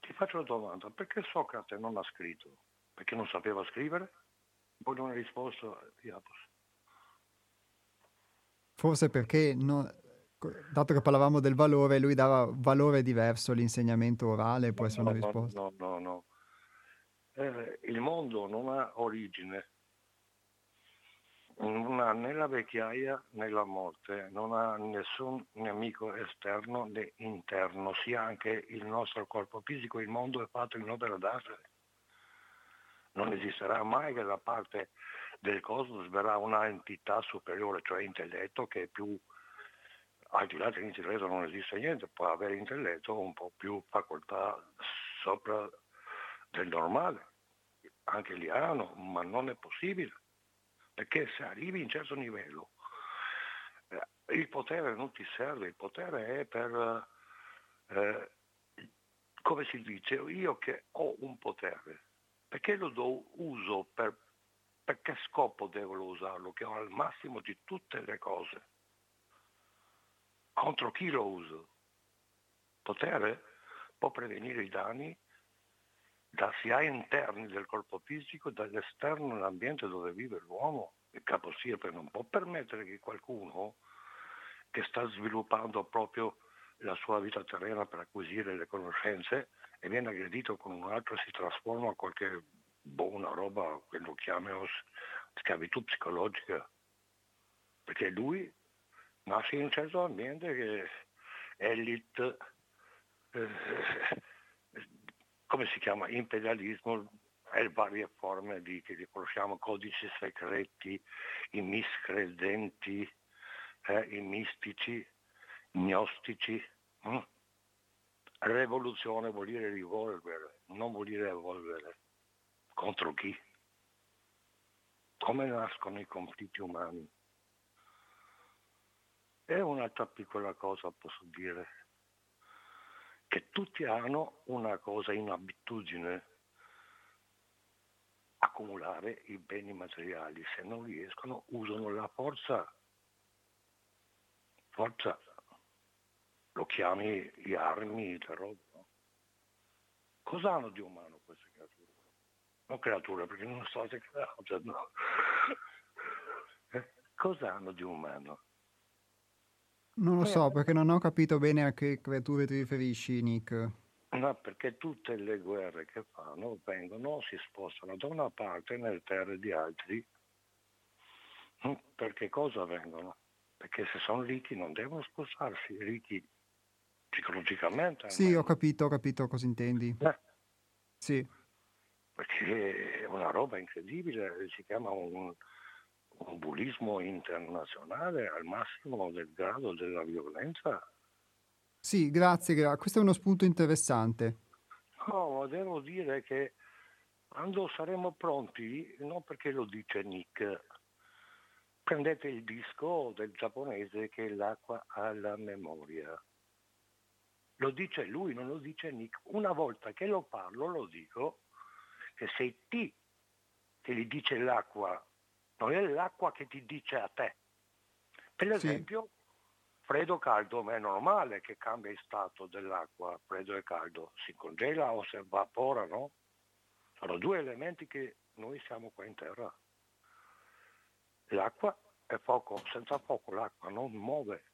Ti faccio una domanda, perché Socrate non ha scritto? Perché non sapeva scrivere? Poi non ha risposto, Diapos. Forse perché, no, dato che parlavamo del valore, lui dava valore diverso all'insegnamento orale, può essere no, una risposta. No, no, no. Eh, il mondo non ha origine, non ha né la vecchiaia né la morte, non ha nessun nemico esterno né interno, sia anche il nostro corpo fisico, il mondo è fatto in opera d'arte. Non esisterà mai che la parte del cosmos verrà una entità superiore, cioè intelletto, che è più, al di là dell'intelletto non esiste niente, può avere intelletto un po' più facoltà sopra del normale, anche lì hanno, ma non è possibile, perché se arrivi a un certo livello, eh, il potere non ti serve, il potere è per, eh, come si dice, io che ho un potere, perché lo do uso per per che scopo devo usarlo? Che ho al massimo di tutte le cose. Contro chi lo uso? Potere può prevenire i danni da sia interni del corpo fisico, dall'esterno dell'ambiente dove vive l'uomo. Il capo stirpe non può permettere che qualcuno che sta sviluppando proprio la sua vita terrena per acquisire le conoscenze e viene aggredito con un altro si trasforma in qualche boh, una roba che lo chiamiamo schiavitù psicologica, perché lui nasce in un certo ambiente che è elite, eh, come si chiama, imperialismo, e varie forme di, che riconosciamo, codici segreti, i miscredenti, eh, i mistici, gnostici. Hm? Rivoluzione vuol dire rivolvere, non vuol dire evolvere. Contro chi? Come nascono i conflitti umani? E un'altra piccola cosa posso dire, che tutti hanno una cosa in abitudine, accumulare i beni materiali, se non riescono usano la forza, forza, lo chiami gli armi, il roba. Cosa hanno di umano queste creature? non creatura perché non so se create, no. Eh, cosa hanno di umano? Non lo so, perché non ho capito bene a che creature ti riferisci, Nick. No, perché tutte le guerre che fanno vengono, si spostano da una parte nel terre di altri. Mm, perché cosa vengono? Perché se sono ricchi non devono spostarsi, ricchi psicologicamente. Sì, ho capito, ho capito cosa intendi. Eh. Sì perché è una roba incredibile, si chiama un, un bullismo internazionale al massimo del grado della violenza. Sì, grazie, gra- questo è uno spunto interessante. No, ma devo dire che quando saremo pronti, non perché lo dice Nick, prendete il disco del giapponese che è l'acqua alla memoria. Lo dice lui, non lo dice Nick. Una volta che lo parlo, lo dico, che sei ti che gli dice l'acqua, non è l'acqua che ti dice a te. Per esempio, sì. freddo caldo, ma è normale che cambia il stato dell'acqua, freddo e caldo, si congela o si evapora, no? Sono due elementi che noi siamo qua in terra. L'acqua è fuoco, senza fuoco l'acqua non muove,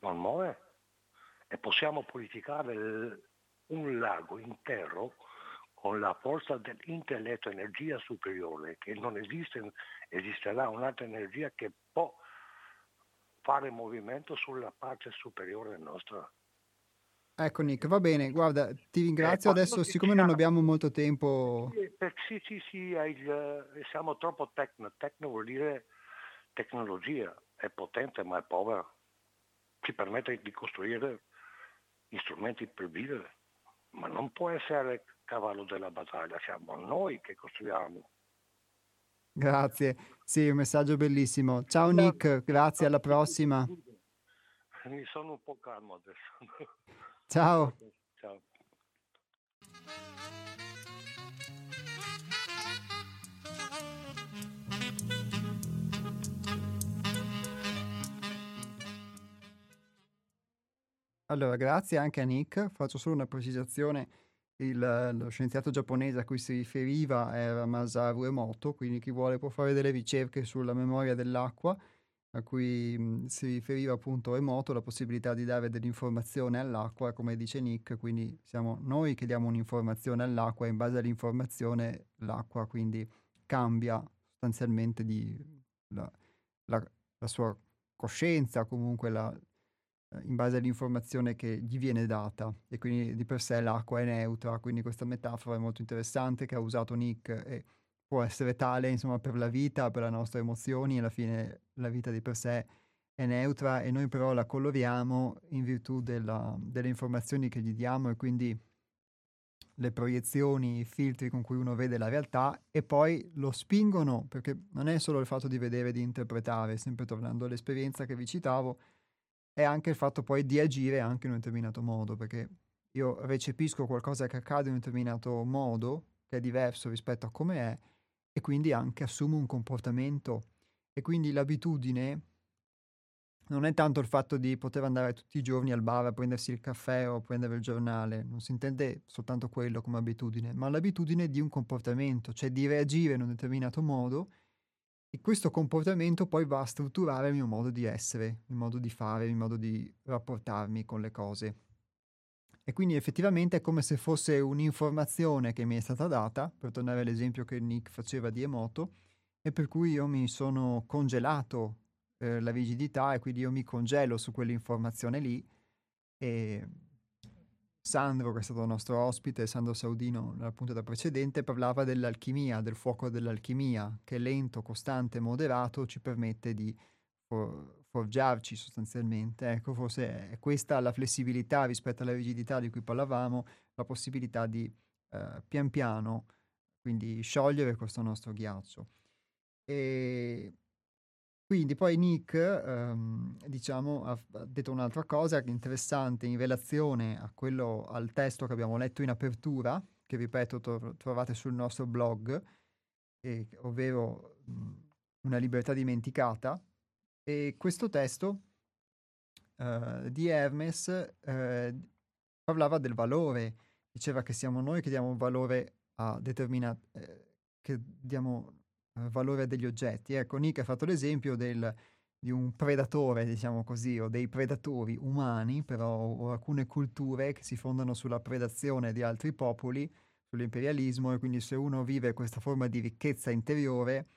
non muove. E possiamo purificare un lago intero con la forza dell'intelletto, energia superiore, che non esiste, esisterà un'altra energia che può fare movimento sulla parte superiore nostra. Ecco Nick, va bene, guarda, ti ringrazio. Eh, Adesso, siccome non abbiamo molto tempo... Sì, sì, sì, il, siamo troppo tecno. Tecno vuol dire tecnologia, è potente ma è povera. Ci permette di costruire strumenti per vivere, ma non può essere cavallo della battaglia, siamo noi che costruiamo. Grazie, sì, un messaggio bellissimo. Ciao Nick, grazie, alla prossima. Mi sono un po' calmo adesso. Ciao. Ciao. Allora, grazie anche a Nick. Faccio solo una precisazione. Il, lo scienziato giapponese a cui si riferiva era Masaru Emoto, quindi chi vuole può fare delle ricerche sulla memoria dell'acqua a cui mh, si riferiva appunto Emoto, la possibilità di dare dell'informazione all'acqua, come dice Nick, quindi siamo noi che diamo un'informazione all'acqua e in base all'informazione l'acqua quindi cambia sostanzialmente la, la, la, sua coscienza, comunque la, eh, in base all'informazione che gli viene data. E quindi di per sé l'acqua è neutra, quindi questa metafora è molto interessante che ha usato Nick e può essere tale insomma per la vita, per le nostre emozioni, alla fine la vita di per sé è neutra e noi però la coloriamo in virtù della, delle informazioni che gli diamo e quindi le proiezioni, i filtri con cui uno vede la realtà e poi lo spingono, perché non è solo il fatto di vedere, di interpretare, sempre tornando all'esperienza che vi citavo, è anche il fatto poi di agire anche in un determinato modo, perché io recepisco qualcosa che accade in un determinato modo, che è diverso rispetto a come è, e quindi anche assumo un comportamento. E quindi l'abitudine non è tanto il fatto di poter andare tutti i giorni al bar a prendersi il caffè o a prendere il giornale, non si intende soltanto quello come abitudine, ma l'abitudine di un comportamento, cioè di reagire in un determinato modo e questo comportamento poi va a strutturare il mio modo di essere, il modo di fare, il modo di rapportarmi con le cose. E quindi effettivamente è come se fosse un'informazione che mi è stata data, per tornare all'esempio che Nick faceva di Emoto, e per cui io mi sono congelato eh, la rigidità e quindi io mi congelo su quell'informazione lì. E Sandro, che è stato nostro ospite, Sandro Saudino, nella puntata precedente, parlava dell'alchimia, del fuoco dell'alchimia, che lento, costante, moderato ci permette di for- forgiarci sostanzialmente. Ecco, forse è questa la flessibilità rispetto alla rigidità di cui parlavamo, la possibilità di eh, pian piano quindi sciogliere questo nostro ghiaccio. E quindi poi Nick, ehm, diciamo, ha, detto un'altra cosa interessante in relazione a quello, al testo che abbiamo letto in apertura, che ripeto to- trovate sul nostro blog, eh, ovvero mh, Una libertà dimenticata, e questo testo uh, di Hermes uh, parlava del valore, diceva che siamo noi che diamo valore a determinati, eh, che diamo valore degli oggetti. Ecco, Nick ha fatto l'esempio del, di un predatore, diciamo così, o dei predatori umani, però, o alcune culture che si fondano sulla predazione di altri popoli, sull'imperialismo, e quindi se uno vive questa forma di ricchezza interiore,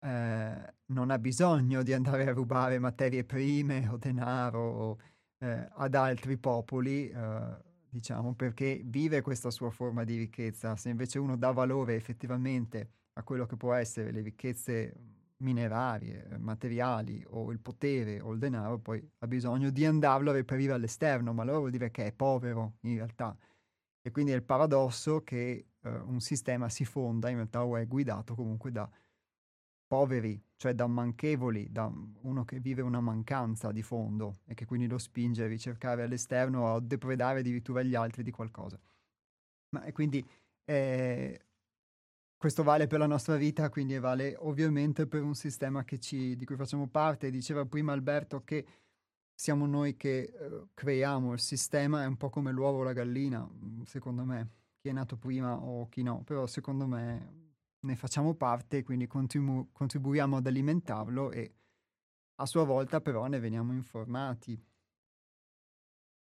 eh, non ha bisogno di andare a rubare materie prime o denaro o, eh, ad altri popoli, eh, diciamo, perché vive questa sua forma di ricchezza. Se invece uno dà valore effettivamente a quello che può essere le ricchezze minerarie, materiali o il potere o il denaro, poi ha bisogno di andarlo a reperire all'esterno, ma allora vuol dire che è povero in realtà. E quindi è il paradosso che uh, un sistema si fonda in realtà o è guidato comunque da poveri, cioè da manchevoli, da uno che vive una mancanza di fondo e che quindi lo spinge a ricercare all'esterno o a depredare addirittura gli altri di qualcosa. Ma e quindi eh, questo vale per la nostra vita, quindi vale ovviamente per un sistema ci, di cui facciamo parte. Diceva prima Alberto che siamo noi che eh, creiamo il sistema, è un po' come l'uovo o la gallina, secondo me. chi è nato prima o chi no, però secondo me ne facciamo parte, quindi contribu- contribuiamo ad alimentarlo e a sua volta però ne veniamo informati.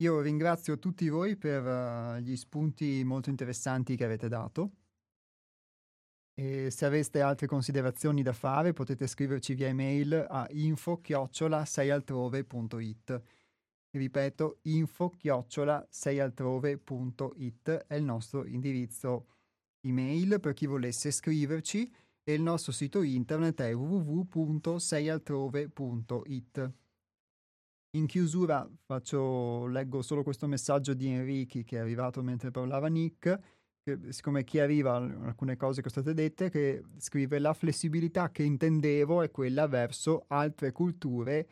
Io ringrazio tutti voi per uh, gli spunti molto interessanti che avete dato. E se aveste altre considerazioni da fare potete scriverci via email a info-seialtrove.it. Ripeto, info-seialtrove.it è il nostro indirizzo email per chi volesse scriverci e il nostro sito internet è www.seialtrove.it. In chiusura faccio, leggo solo questo messaggio di Enrichi che è arrivato mentre parlava Nick, siccome chiariva alcune cose che sono state dette, che scrive la flessibilità che intendevo è quella verso altre culture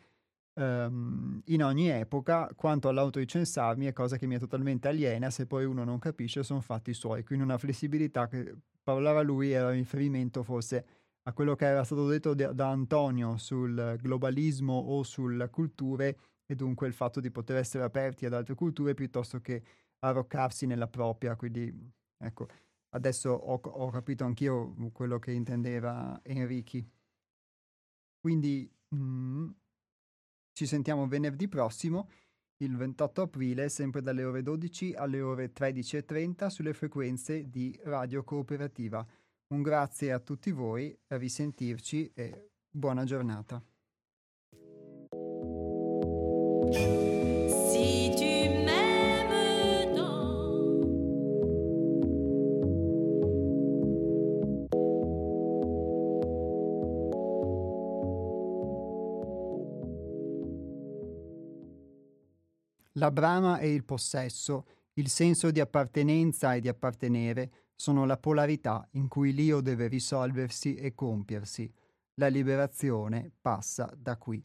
um, in ogni epoca, quanto all'autoricensarmi è cosa che mi è totalmente aliena, se poi uno non capisce sono fatti suoi, quindi una flessibilità che parlava lui era riferimento forse a quello che era stato detto da, da Antonio sul globalismo o sulle culture e dunque il fatto di poter essere aperti ad altre culture piuttosto che arroccarsi nella propria. Quindi ecco, adesso ho, ho capito anch'io quello che intendeva Enrichi. Quindi mm, ci sentiamo venerdì prossimo, il 28 aprile, sempre dalle ore 12 alle ore 13.30 sulle frequenze di Radio Cooperativa. Un grazie a tutti voi, a risentirci e buona giornata. La brama e il possesso, il senso di appartenenza e di appartenere sono la polarità in cui l'io deve risolversi e compiersi. La liberazione passa da qui.